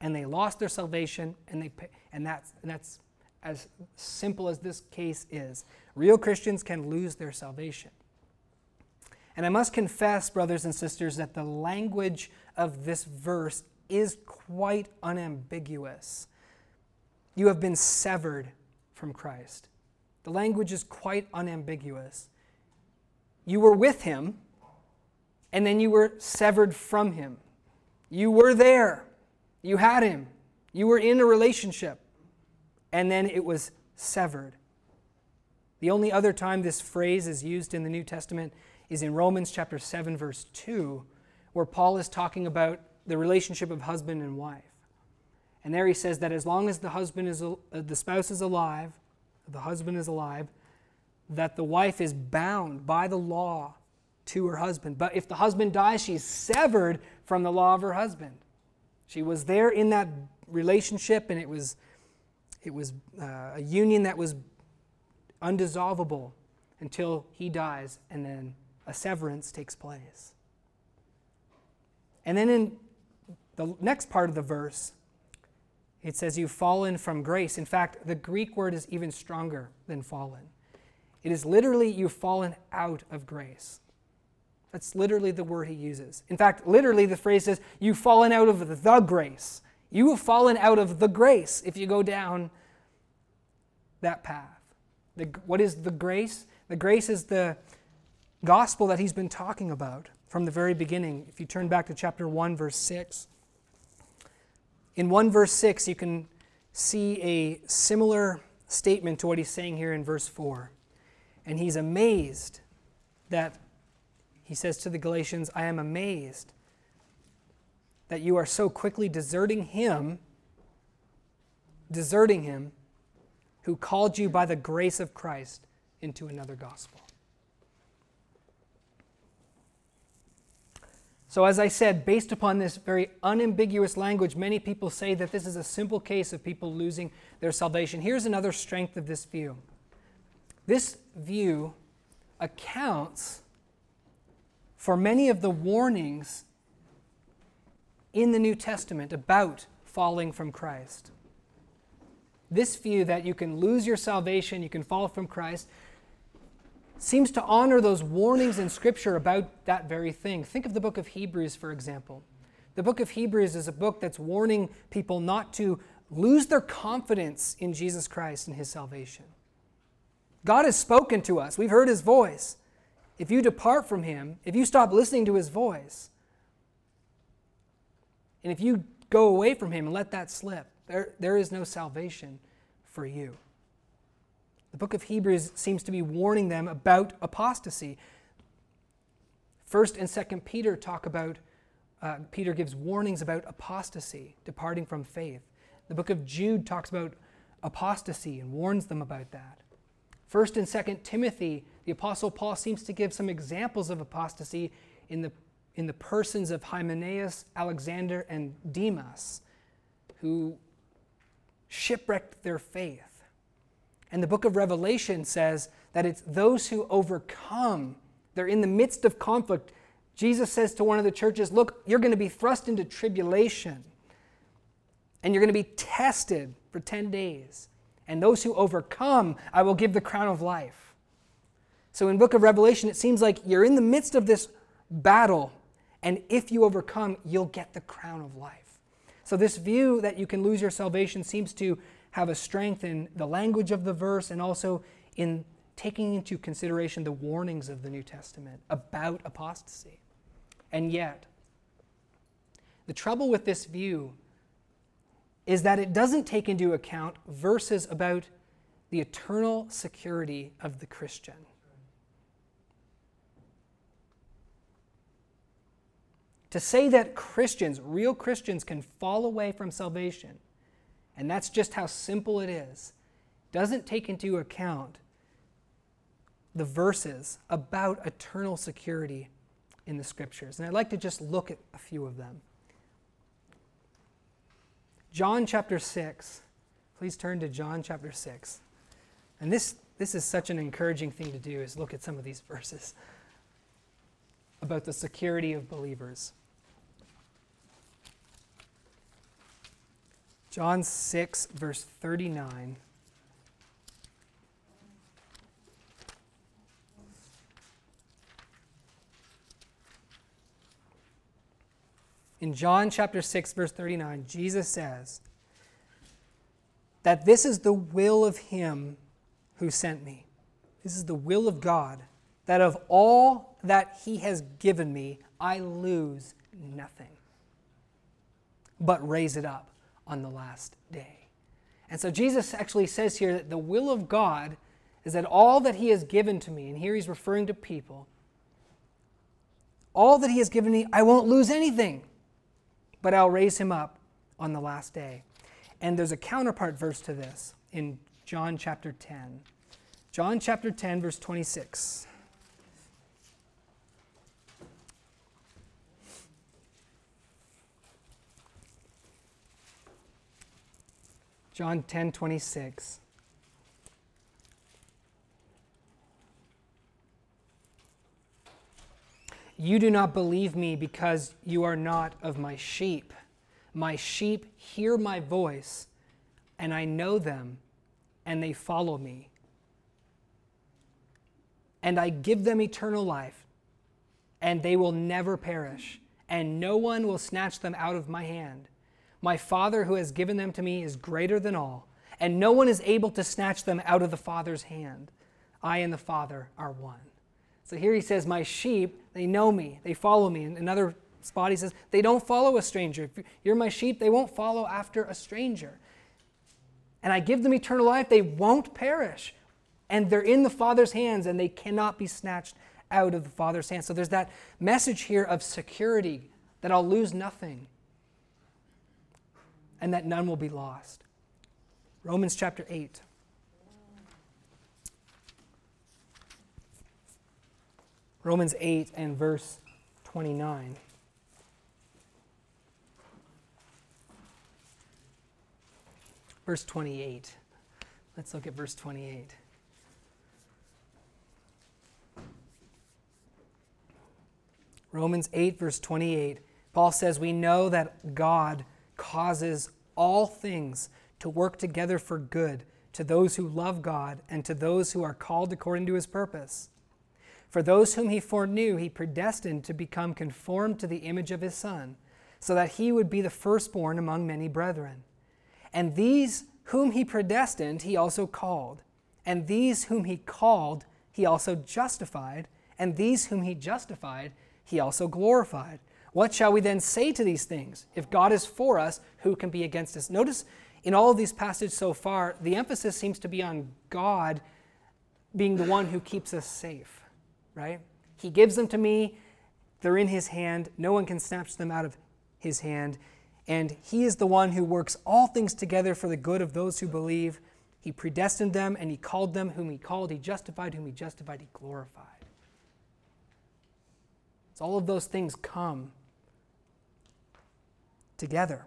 and they lost their salvation, and, they, and, that's, and that's as simple as this case is. Real Christians can lose their salvation. And I must confess, brothers and sisters, that the language of this verse is quite unambiguous. You have been severed from Christ. The language is quite unambiguous. You were with him, and then you were severed from him. You were there, you had him, you were in a relationship, and then it was severed. The only other time this phrase is used in the New Testament is in Romans chapter 7 verse 2 where Paul is talking about the relationship of husband and wife. And there he says that as long as the husband is uh, the spouse is alive, the husband is alive, that the wife is bound by the law to her husband. But if the husband dies, she's severed from the law of her husband. She was there in that relationship, and it was, it was uh, a union that was undissolvable until he dies, and then a severance takes place. And then in the next part of the verse, it says, You've fallen from grace. In fact, the Greek word is even stronger than fallen. It is literally, You've fallen out of grace. That's literally the word he uses. In fact, literally, the phrase says, You've fallen out of the grace. You have fallen out of the grace if you go down that path. The, what is the grace? The grace is the gospel that he's been talking about from the very beginning. If you turn back to chapter 1, verse 6. In 1 verse 6, you can see a similar statement to what he's saying here in verse 4. And he's amazed that he says to the Galatians, I am amazed that you are so quickly deserting him, deserting him who called you by the grace of Christ into another gospel. So, as I said, based upon this very unambiguous language, many people say that this is a simple case of people losing their salvation. Here's another strength of this view this view accounts for many of the warnings in the New Testament about falling from Christ. This view that you can lose your salvation, you can fall from Christ, seems to honor those warnings in Scripture about that very thing. Think of the book of Hebrews, for example. The book of Hebrews is a book that's warning people not to lose their confidence in Jesus Christ and his salvation. God has spoken to us, we've heard his voice. If you depart from him, if you stop listening to his voice, and if you go away from him and let that slip, there, there is no salvation for you. The book of Hebrews seems to be warning them about apostasy. First and Second Peter talk about, uh, Peter gives warnings about apostasy, departing from faith. The book of Jude talks about apostasy and warns them about that. First and Second Timothy, the Apostle Paul seems to give some examples of apostasy in the, in the persons of Hymenaeus, Alexander, and Demas, who shipwrecked their faith. And the book of Revelation says that it's those who overcome They're in the midst of conflict. Jesus says to one of the churches, Look, you're going to be thrust into tribulation, and you're going to be tested for 10 days. And those who overcome, I will give the crown of life. So in book of Revelation, it seems like you're in the midst of this battle, and if you overcome, you'll get the crown of life. So this view that you can lose your salvation seems to have a strength in the language of the verse and also in taking into consideration the warnings of the New Testament about apostasy. And yet, the trouble with this view is that it doesn't take into account verses about the eternal security of the Christian. To say that Christians, real Christians, can fall away from salvation, and that's just how simple it is, doesn't take into account the verses about eternal security in the scriptures. And I'd like to just look at a few of them. John chapter 6. Please turn to John chapter 6. And this, this is such an encouraging thing to do is look at some of these verses about the security of believers. John 6, verse 39. In John chapter 6, verse 39, Jesus says that this is the will of him who sent me. This is the will of God, that of all that he has given me, I lose nothing, but raise it up on the last day. And so Jesus actually says here that the will of God is that all that he has given to me, and here he's referring to people, all that he has given me, I won't lose anything but I'll raise him up on the last day. And there's a counterpart verse to this in John chapter 10. John chapter 10, verse 26. John 10, 26. You do not believe me because you are not of my sheep. My sheep hear my voice, and I know them, and they follow me. And I give them eternal life, and they will never perish, and no one will snatch them out of my hand. My Father who has given them to me is greater than all, and no one is able to snatch them out of the Father's hand. I and the Father are one. So here he says, My sheep, they know me, they follow me. In another spot, he says, They don't follow a stranger. If you're my sheep, they won't follow after a stranger. And I give them eternal life, they won't perish. And they're in the Father's hands, and they cannot be snatched out of the Father's hands. So there's that message here of security that I'll lose nothing and that none will be lost. Romans chapter 8. Romans 8 and verse 29. Verse 28. Let's look at verse 28. Romans 8, verse 28. Paul says, We know that God causes all things to work together for good to those who love God and to those who are called according to his purpose. For those whom he foreknew, he predestined to become conformed to the image of his Son, so that he would be the firstborn among many brethren. And these whom he predestined, he also called. And these whom he called, he also justified. And these whom he justified, he also glorified. What shall we then say to these things? If God is for us, who can be against us? Notice in all of these passages so far, the emphasis seems to be on God being the one who keeps us safe right? He gives them to me. They're in his hand. No one can snatch them out of his hand. And he is the one who works all things together for the good of those who believe. He predestined them and he called them whom he called. He justified whom he justified. He glorified. So all of those things come together.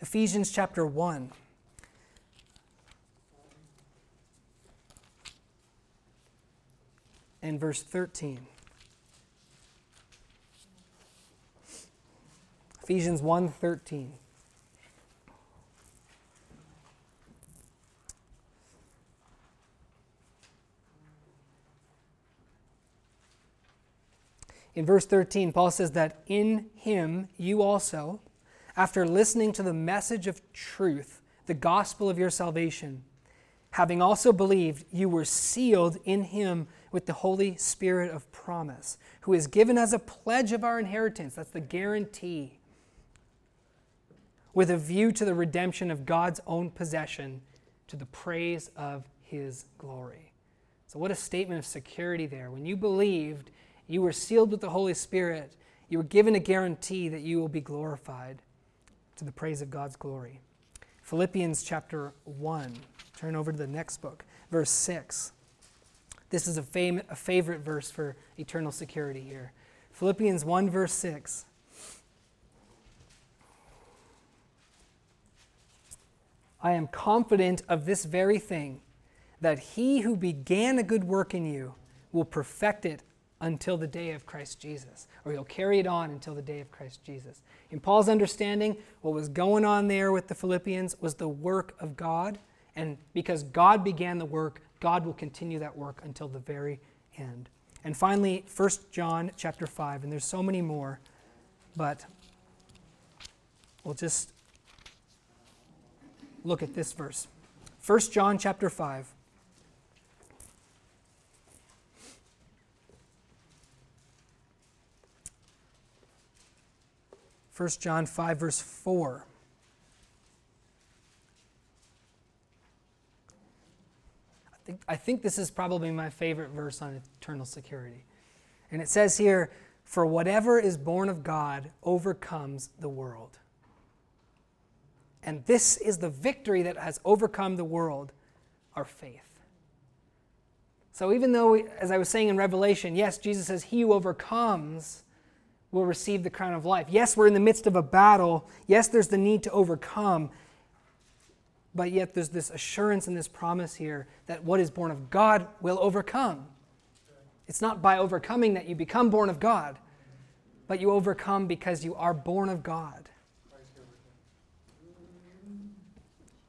Ephesians chapter 1. and verse 13. Ephesians 1:13. In verse 13, Paul says that in him you also, after listening to the message of truth, the gospel of your salvation, having also believed, you were sealed in him with the Holy Spirit of promise, who is given as a pledge of our inheritance. That's the guarantee. With a view to the redemption of God's own possession to the praise of his glory. So, what a statement of security there. When you believed, you were sealed with the Holy Spirit. You were given a guarantee that you will be glorified to the praise of God's glory. Philippians chapter 1. Turn over to the next book, verse 6. This is a, fam- a favorite verse for eternal security here. Philippians 1, verse 6. I am confident of this very thing, that he who began a good work in you will perfect it until the day of Christ Jesus, or you'll carry it on until the day of Christ Jesus. In Paul's understanding, what was going on there with the Philippians was the work of God, and because God began the work, God will continue that work until the very end. And finally, 1 John chapter 5, and there's so many more, but we'll just look at this verse. 1 John chapter 5. 1 John 5, verse 4. I think, I think this is probably my favorite verse on eternal security. And it says here, For whatever is born of God overcomes the world. And this is the victory that has overcome the world, our faith. So even though, as I was saying in Revelation, yes, Jesus says, He who overcomes will receive the crown of life. Yes, we're in the midst of a battle. Yes, there's the need to overcome. But yet, there's this assurance and this promise here that what is born of God will overcome. It's not by overcoming that you become born of God, but you overcome because you are born of God.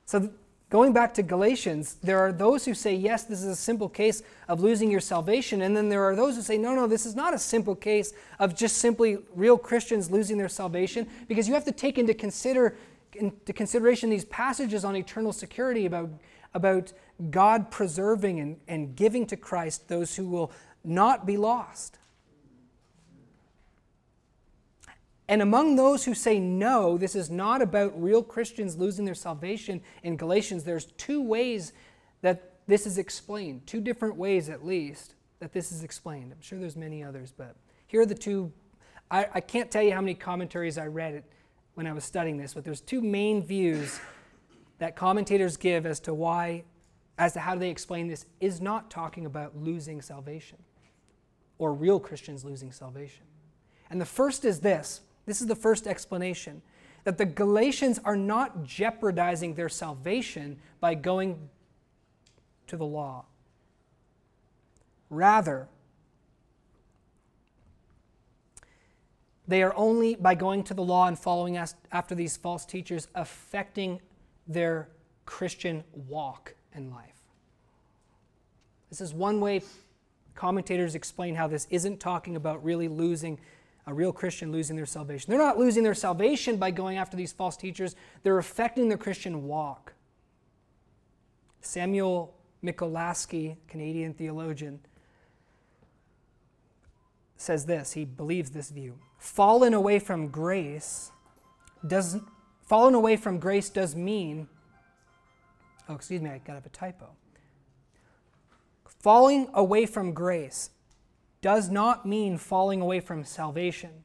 So, Going back to Galatians, there are those who say, yes, this is a simple case of losing your salvation. And then there are those who say, no, no, this is not a simple case of just simply real Christians losing their salvation, because you have to take into, consider, into consideration these passages on eternal security about, about God preserving and, and giving to Christ those who will not be lost. And among those who say no, this is not about real Christians losing their salvation in Galatians, there's two ways that this is explained, two different ways at least that this is explained. I'm sure there's many others, but here are the two. I, I can't tell you how many commentaries I read when I was studying this, but there's two main views that commentators give as to why, as to how they explain this, is not talking about losing salvation or real Christians losing salvation. And the first is this this is the first explanation that the Galatians are not jeopardizing their salvation by going to the law. Rather, they are only by going to the law and following after these false teachers affecting their Christian walk in life. This is one way commentators explain how this isn't talking about really losing a real Christian losing their salvation. They're not losing their salvation by going after these false teachers, they're affecting their Christian walk. Samuel Mikolaski, Canadian theologian, says this. He believes this view. Fallen away from grace does fallen away from grace does mean Oh, excuse me, I got up a typo. Falling away from grace does not mean falling away from salvation.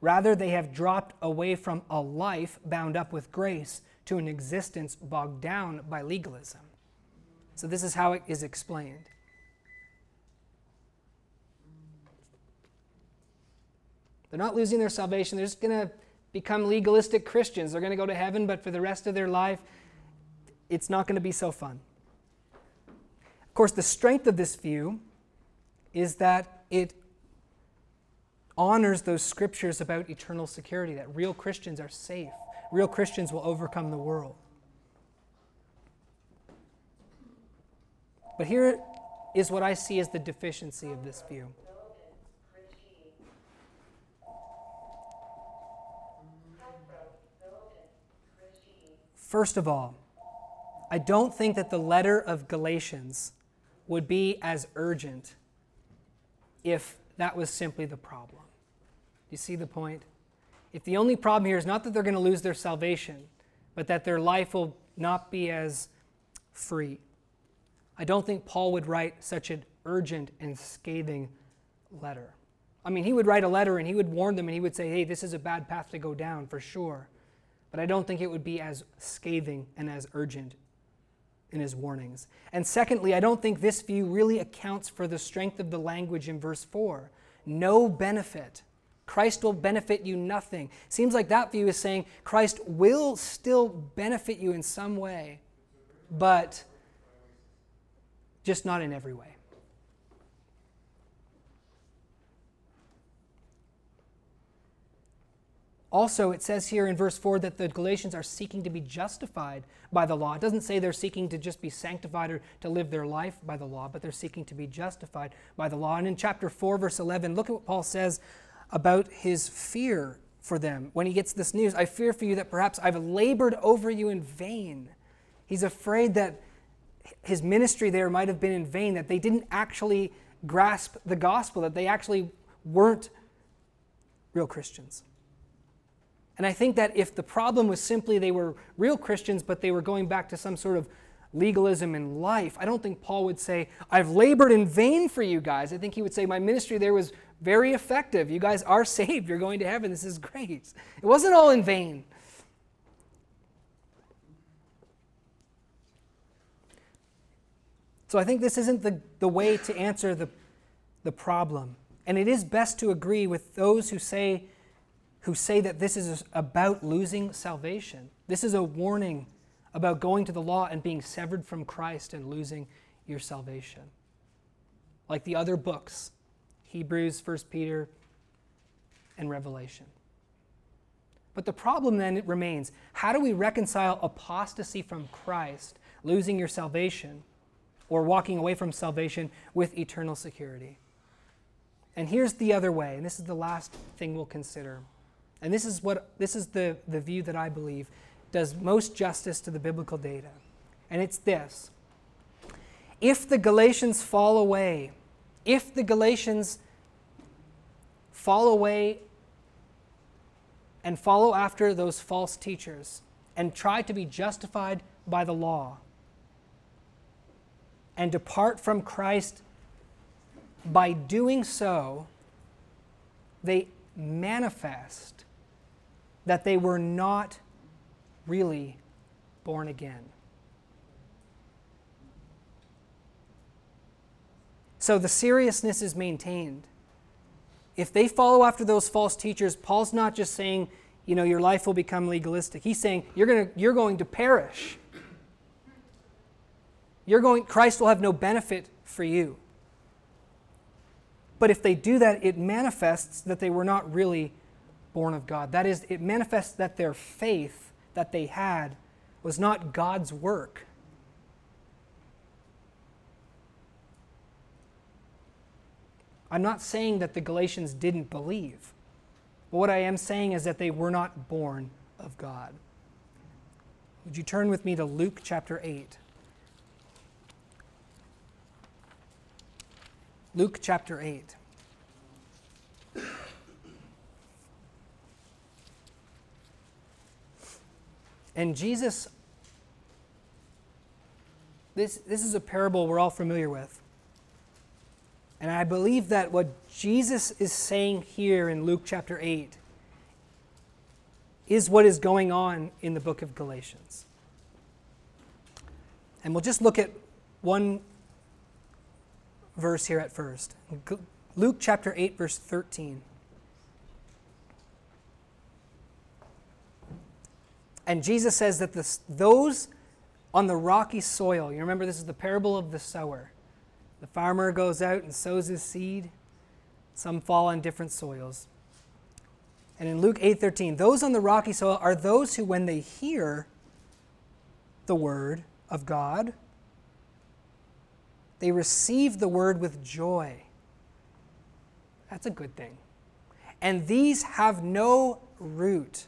Rather, they have dropped away from a life bound up with grace to an existence bogged down by legalism. So, this is how it is explained. They're not losing their salvation, they're just going to become legalistic Christians. They're going to go to heaven, but for the rest of their life, it's not going to be so fun. Of course, the strength of this view is that it honors those scriptures about eternal security, that real Christians are safe, real Christians will overcome the world. But here is what I see as the deficiency of this view. First of all, I don't think that the letter of Galatians would be as urgent if that was simply the problem. You see the point? If the only problem here is not that they're going to lose their salvation, but that their life will not be as free, I don't think Paul would write such an urgent and scathing letter. I mean, he would write a letter and he would warn them and he would say, hey, this is a bad path to go down for sure. But I don't think it would be as scathing and as urgent in his warnings. And secondly, I don't think this view really accounts for the strength of the language in verse 4. No benefit. Christ will benefit you nothing. Seems like that view is saying Christ will still benefit you in some way, but just not in every way. Also, it says here in verse 4 that the Galatians are seeking to be justified by the law. It doesn't say they're seeking to just be sanctified or to live their life by the law, but they're seeking to be justified by the law. And in chapter 4, verse 11, look at what Paul says about his fear for them when he gets this news. I fear for you that perhaps I've labored over you in vain. He's afraid that his ministry there might have been in vain, that they didn't actually grasp the gospel, that they actually weren't real Christians. And I think that if the problem was simply they were real Christians, but they were going back to some sort of legalism in life, I don't think Paul would say, I've labored in vain for you guys. I think he would say, My ministry there was very effective. You guys are [LAUGHS] saved. You're going to heaven. This is great. It wasn't all in vain. So I think this isn't the, the way to answer the, the problem. And it is best to agree with those who say, who say that this is about losing salvation. This is a warning about going to the law and being severed from Christ and losing your salvation. Like the other books, Hebrews, 1 Peter, and Revelation. But the problem then remains how do we reconcile apostasy from Christ, losing your salvation, or walking away from salvation with eternal security. And here's the other way, and this is the last thing we'll consider. And this is what this is the, the view that I believe does most justice to the biblical data. And it's this. If the Galatians fall away, if the Galatians fall away and follow after those false teachers and try to be justified by the law, and depart from Christ, by doing so, they manifest that they were not really born again. So the seriousness is maintained. If they follow after those false teachers, Paul's not just saying, you know, your life will become legalistic. He's saying you're, gonna, you're going to perish you're going, Christ will have no benefit for you. But if they do that, it manifests that they were not really born of God. That is, it manifests that their faith that they had was not God's work. I'm not saying that the Galatians didn't believe. But what I am saying is that they were not born of God. Would you turn with me to Luke chapter 8? Luke chapter 8. And Jesus, this, this is a parable we're all familiar with. And I believe that what Jesus is saying here in Luke chapter 8 is what is going on in the book of Galatians. And we'll just look at one verse here at first. Luke chapter 8, verse 13. And Jesus says that this, those on the rocky soil, you remember this is the parable of the sower, The farmer goes out and sows his seed. Some fall on different soils. And in Luke 8:13, those on the rocky soil are those who when they hear the word of God, they receive the word with joy. That's a good thing. And these have no root.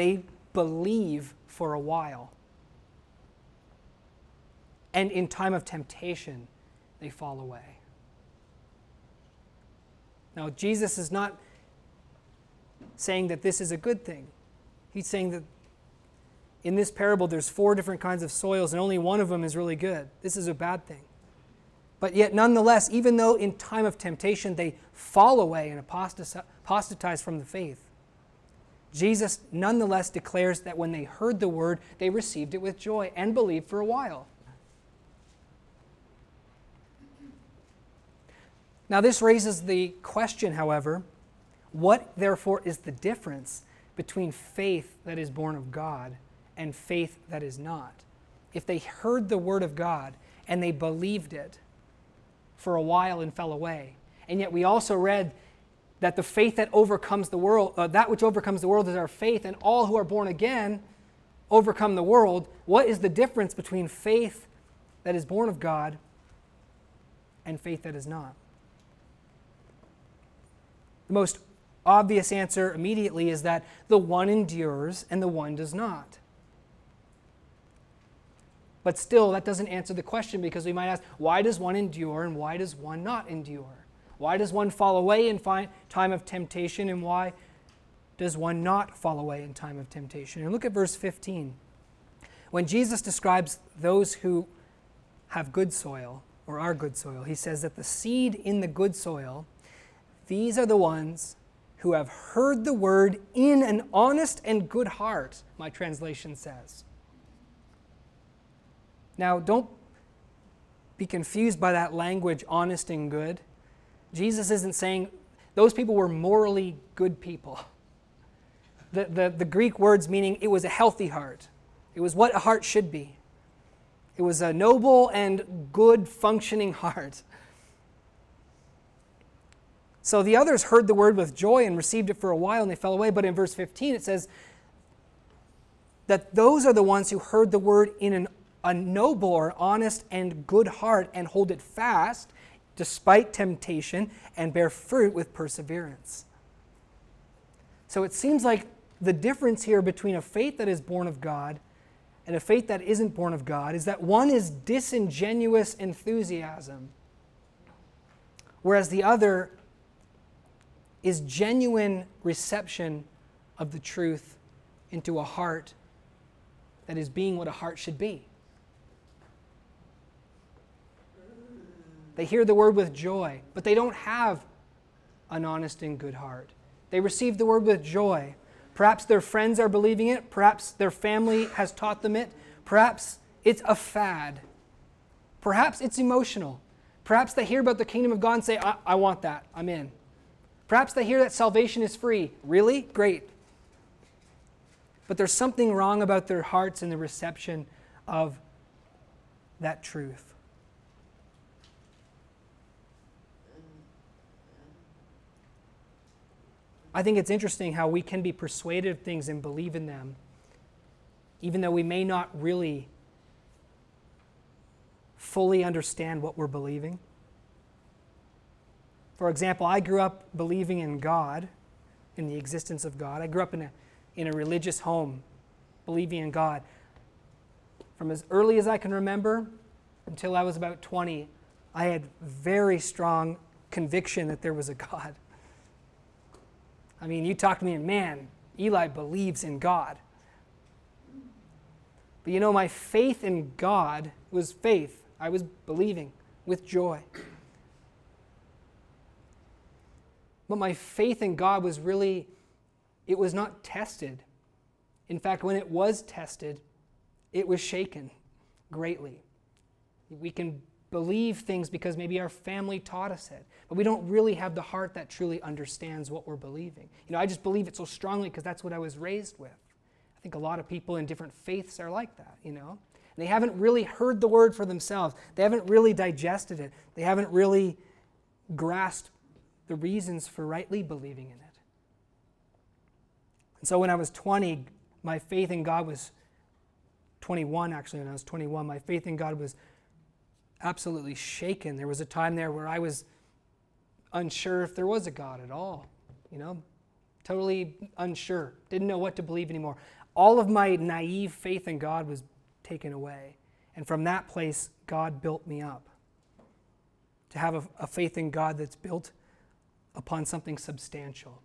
They believe for a while. And in time of temptation, they fall away. Now, Jesus is not saying that this is a good thing. He's saying that in this parable, there's four different kinds of soils, and only one of them is really good. This is a bad thing. But yet, nonetheless, even though in time of temptation they fall away and apostatize from the faith, Jesus nonetheless declares that when they heard the word, they received it with joy and believed for a while. Now, this raises the question, however what therefore is the difference between faith that is born of God and faith that is not? If they heard the word of God and they believed it for a while and fell away, and yet we also read that the faith that overcomes the world, uh, that which overcomes the world is our faith, and all who are born again overcome the world. What is the difference between faith that is born of God and faith that is not? The most obvious answer immediately is that the one endures and the one does not. But still, that doesn't answer the question because we might ask, why does one endure and why does one not endure? Why does one fall away in time of temptation and why does one not fall away in time of temptation? And look at verse 15. When Jesus describes those who have good soil or are good soil, he says that the seed in the good soil, these are the ones who have heard the word in an honest and good heart, my translation says. Now, don't be confused by that language, honest and good. Jesus isn't saying those people were morally good people. The, the, the Greek words meaning it was a healthy heart, it was what a heart should be. It was a noble and good functioning heart. So the others heard the word with joy and received it for a while and they fell away. But in verse 15 it says that those are the ones who heard the word in an, a noble or honest and good heart and hold it fast despite temptation and bear fruit with perseverance. So it seems like the difference here between a faith that is born of God and a faith that isn't born of God is that one is disingenuous enthusiasm, whereas the other is genuine reception of the truth into a heart that is being what a heart should be. They hear the word with joy, but they don't have an honest and good heart. They receive the word with joy. Perhaps their friends are believing it, perhaps their family has taught them it, perhaps it's a fad, perhaps it's emotional. Perhaps they hear about the kingdom of God and say, I, I want that, I'm in. Perhaps they hear that salvation is free. Really? Great. But there's something wrong about their hearts and the reception of that truth. I think it's interesting how we can be persuaded of things and believe in them, even though we may not really fully understand what we're believing. For example, I grew up believing in God, in the existence of God. I grew up in a, in a religious home, believing in God. From as early as I can remember until I was about 20, I had very strong conviction that there was a [LAUGHS] God. I mean, you talk to me and man, Eli believes in God. But you know, my faith in God was faith. I was believing with joy. But my faith in God was really, it was not tested. In fact, when it was tested, it was shaken greatly. We can believe things because maybe our family taught us it, but we don't really have the heart that truly understands what we're believing. You know, I just believe it so strongly because that's what I was raised with. I think a lot of people in different faiths are like that, you know. They haven't really heard the word for themselves. They haven't really digested it. They haven't really grasped the reasons for rightly believing in it. And so when I was 20, my faith in God was 21 actually when I was 21. My faith in God was absolutely shaken. There was a time there where I was unsure if there was a God at all, you know, totally unsure, didn't know what to believe anymore. All of my naive faith in God was taken away. And from that place, God built me up to have a, a faith in God that's built upon something substantial.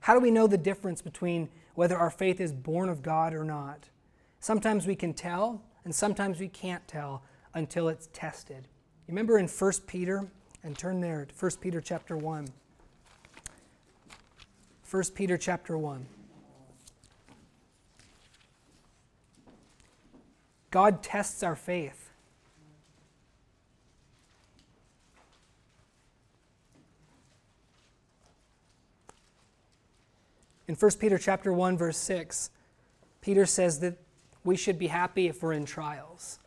How do we know the difference between whether our faith is born of God or not? Sometimes we can tell, and sometimes we can't tell until it's tested. Remember in 1 Peter, and turn there to 1 Peter chapter 1. 1 Peter chapter 1. God tests our faith. In 1 Peter chapter 1 verse 6, Peter says that we should be happy if we're in trials.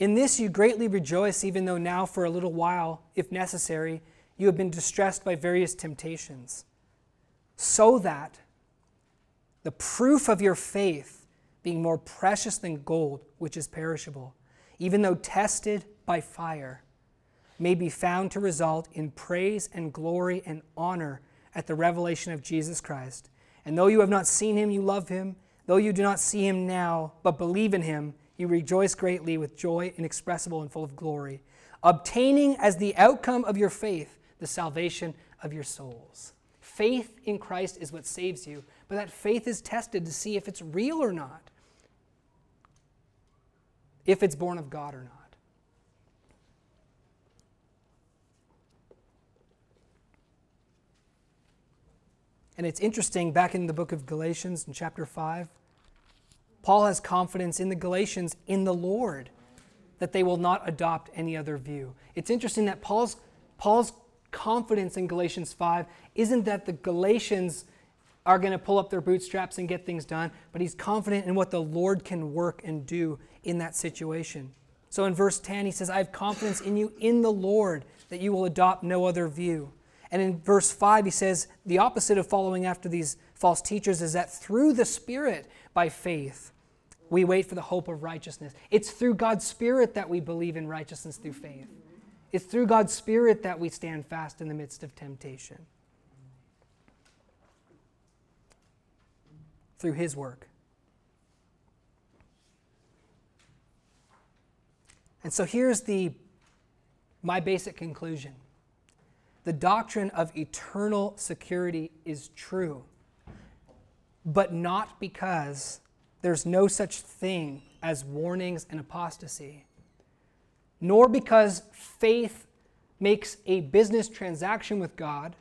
In this you greatly rejoice, even though now, for a little while, if necessary, you have been distressed by various temptations, so that the proof of your faith, being more precious than gold, which is perishable, even though tested by fire, may be found to result in praise and glory and honor at the revelation of Jesus Christ. And though you have not seen him, you love him. Though you do not see him now, but believe in him, you rejoice greatly with joy inexpressible and full of glory, obtaining as the outcome of your faith the salvation of your souls. Faith in Christ is what saves you, but that faith is tested to see if it's real or not, if it's born of God or not. And it's interesting, back in the book of Galatians in chapter 5, Paul has confidence in the Galatians in the Lord that they will not adopt any other view. It's interesting that Paul's, Paul's confidence in Galatians 5 isn't that the Galatians are going to pull up their bootstraps and get things done, but he's confident in what the Lord can work and do in that situation. So in verse 10, he says, I have confidence in you in the Lord that you will adopt no other view. And in verse 5, he says, the opposite of following after these false teachers is that through the Spirit, by faith, we wait for the hope of righteousness. It's through God's Spirit that we believe in righteousness through faith. It's through God's Spirit that we stand fast in the midst of temptation. Through His work. And so here's the my basic conclusion. The doctrine of eternal security is true but not because there's no such thing as warnings and apostasy, nor because faith makes a business transaction with God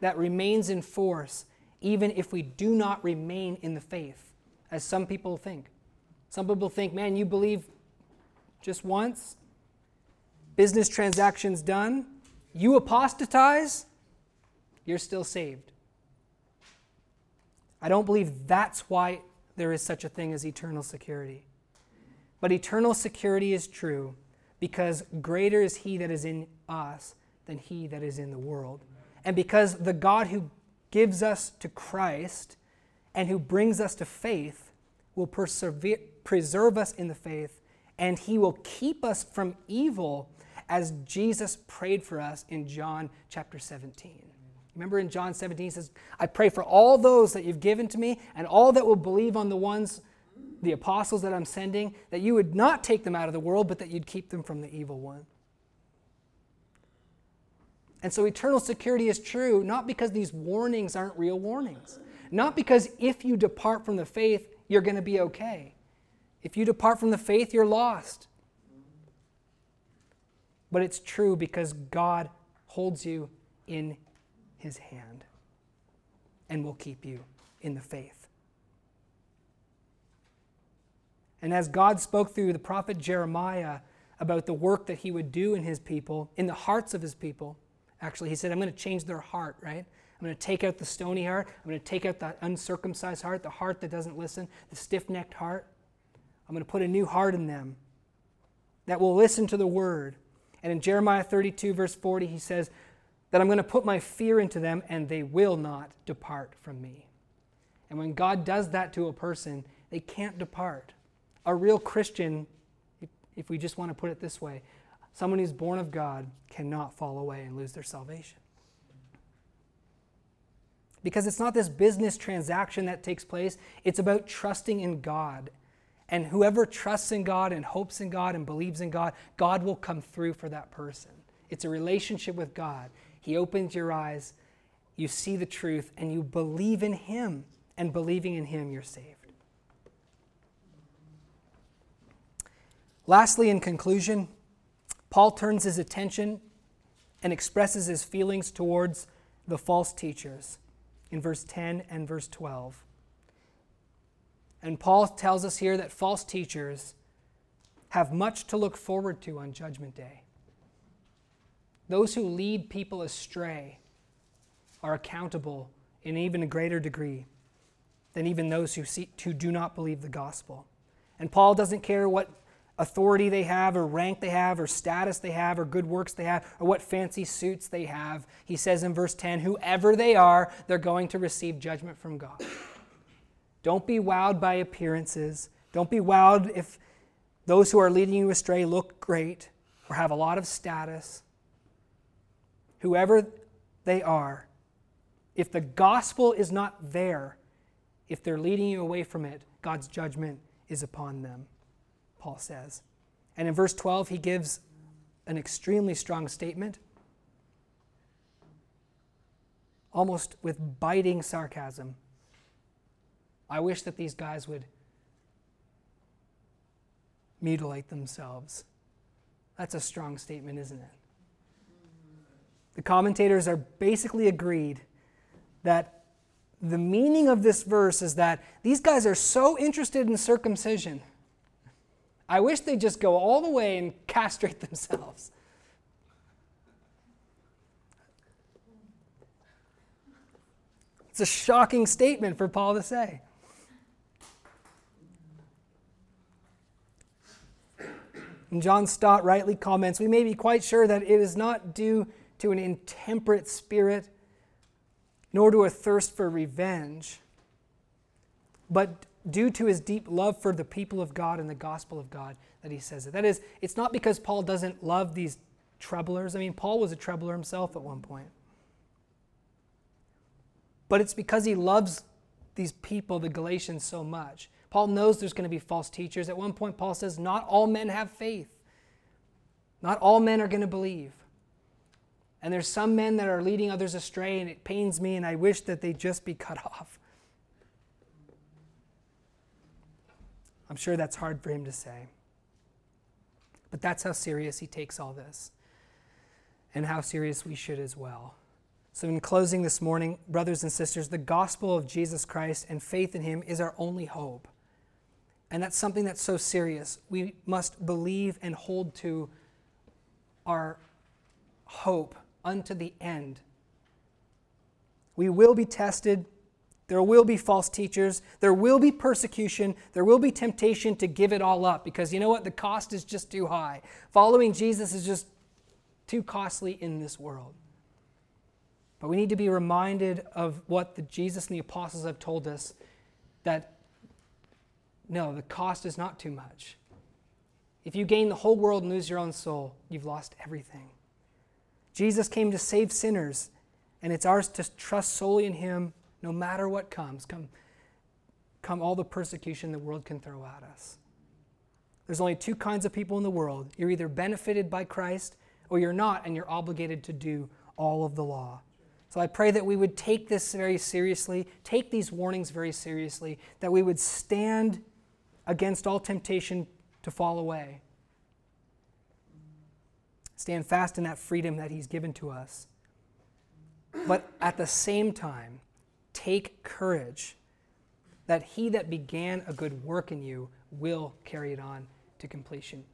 that remains in force even if we do not remain in the faith, as some people think. Some people think, man, you believe just once, business transactions done, you apostatize, you're still saved. I don't believe that's why there is such a thing as eternal security. But eternal security is true because greater is he that is in us than he that is in the world. And because the God who gives us to Christ and who brings us to faith will persevere, preserve us in the faith and he will keep us from evil as Jesus prayed for us in John chapter 17. Remember in John 17, he says, I pray for all those that you've given to me and all that will believe on the ones, the apostles that I'm sending, that you would not take them out of the world, but that you'd keep them from the evil one. And so eternal security is true, not because these warnings aren't real warnings, not because if you depart from the faith, you're going to be okay. If you depart from the faith, you're lost. But it's true because God holds you in his hand and will keep you in the faith. And as God spoke through the prophet Jeremiah about the work that he would do in his people, in the hearts of his people, actually, he said, I'm going to change their heart, right? I'm going to take out the stony heart. I'm going to take out the uncircumcised heart, the heart that doesn't listen, the stiff necked heart. I'm going to put a new heart in them that will listen to the word. And in Jeremiah 32, verse 40, he says that I'm going to put my fear into them and they will not depart from me. And when God does that to a person, they can't depart. A real Christian, if we just want to put it this way, someone who's born of God cannot fall away and lose their salvation. Because it's not this business transaction that takes place, it's about trusting in God. And whoever trusts in God and hopes in God and believes in God, God will come through for that person. It's a relationship with God. He opens your eyes, you see the truth, and you believe in Him. And believing in Him, you're saved. Lastly, in conclusion, Paul turns his attention and expresses his feelings towards the false teachers in verse 10 and verse 12. And Paul tells us here that false teachers have much to look forward to on Judgment Day. Those who lead people astray are accountable in even a greater degree than even those who, see, who do not believe the gospel. And Paul doesn't care what authority they have, or rank they have, or status they have, or good works they have, or what fancy suits they have. He says in verse 10 whoever they are, they're going to receive judgment from God. Don't be wowed by appearances. Don't be wowed if those who are leading you astray look great or have a lot of status. Whoever they are, if the gospel is not there, if they're leading you away from it, God's judgment is upon them. Paul says. And in verse 12, he gives an extremely strong statement, almost with biting sarcasm. I wish that these guys would mutilate themselves. That's a strong statement, isn't it? The commentators are basically agreed that the meaning of this verse is that these guys are so interested in circumcision I wish they'd just go all the way and [LAUGHS] castrate themselves. It's a shocking statement for Paul to say. And John Stott rightly comments We may be quite sure that it is not due to an intemperate spirit, nor to a thirst for revenge, but due to his deep love for the people of God and the gospel of God that he says it. That is, it's not because Paul doesn't love these troublers. I mean, Paul was a troubler himself at one point. But it's because he loves these people, the Galatians, so much. Paul knows there's going to be false teachers. At one point, Paul says, Not all men have faith. Not all men are going to believe. And there's some men that are leading others astray, and it pains me, and I wish that they'd just be cut [LAUGHS] off. I'm sure that's hard for him to say. But that's how serious he takes all this, and how serious we should as well. So, in closing this morning, brothers and sisters, the gospel of Jesus Christ and faith in him is our only hope. And that's something that's so serious. We must believe and hold to our hope unto the end. We will be tested there will be false teachers. There will be persecution. There will be temptation to give it all up because you know what? The cost is just too high. Following Jesus is just too costly in this world. But we need to be reminded of what the Jesus and the apostles have told us that no, the cost is not too much. If you gain the whole world and lose your own soul, you've lost everything. Jesus came to save sinners, and it's ours to trust solely in Him no matter what comes, come, come all the persecution the world can throw at us. There's only two kinds of people in the world. You're either benefited by Christ or you're not, and you're obligated to do all of the law. So I pray that we would take this very seriously, take these warnings very seriously, that we would stand against all temptation to fall away. Stand fast in that freedom that He's given to us. But at the same time, Take courage that he that began a good work in you will carry it on to completion.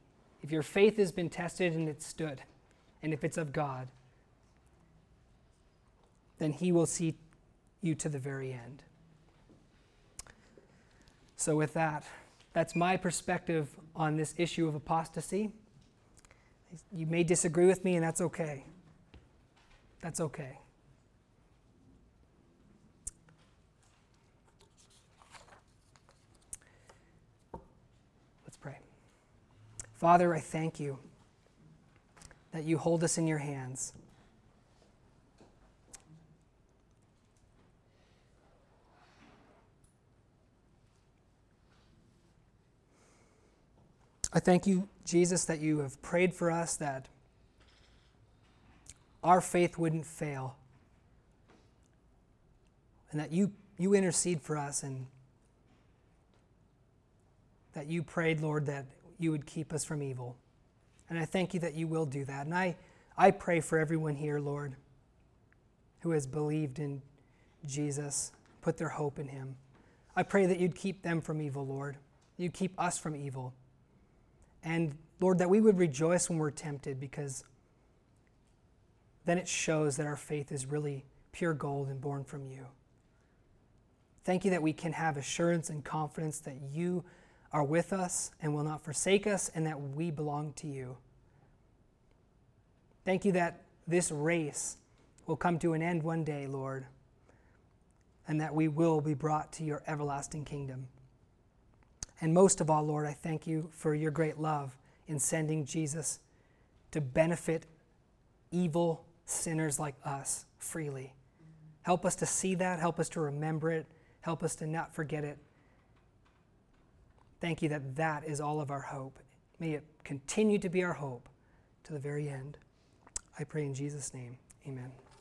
If your faith has been tested and it stood, and if it's of God, then he will see you to the very end. So, with that, that's my perspective on this issue of apostasy. You may disagree with me, and that's okay. That's okay. Let's pray. Father, I thank you that you hold us in your hands. I thank you, Jesus, that you have prayed for us, that our faith wouldn't fail, and that you, you intercede for us, and that you prayed, Lord, that you would keep us from evil. And I thank you that you will do that. And I, I pray for everyone here, Lord, who has believed in Jesus, put their hope in him. I pray that you'd keep them from evil, Lord. You'd keep us from evil. And Lord, that we would rejoice when we're tempted because then it shows that our faith is really pure gold and born from you. Thank you that we can have assurance and confidence that you are with us and will not forsake us and that we belong to you. Thank you that this race will come to an end one day, Lord, and that we will be brought to your everlasting kingdom. And most of all, Lord, I thank you for your great love in sending Jesus to benefit evil sinners like us freely. Help us to see that. Help us to remember it. Help us to not forget it. Thank you that that is all of our hope. May it continue to be our hope to the very end. I pray in Jesus' name. Amen.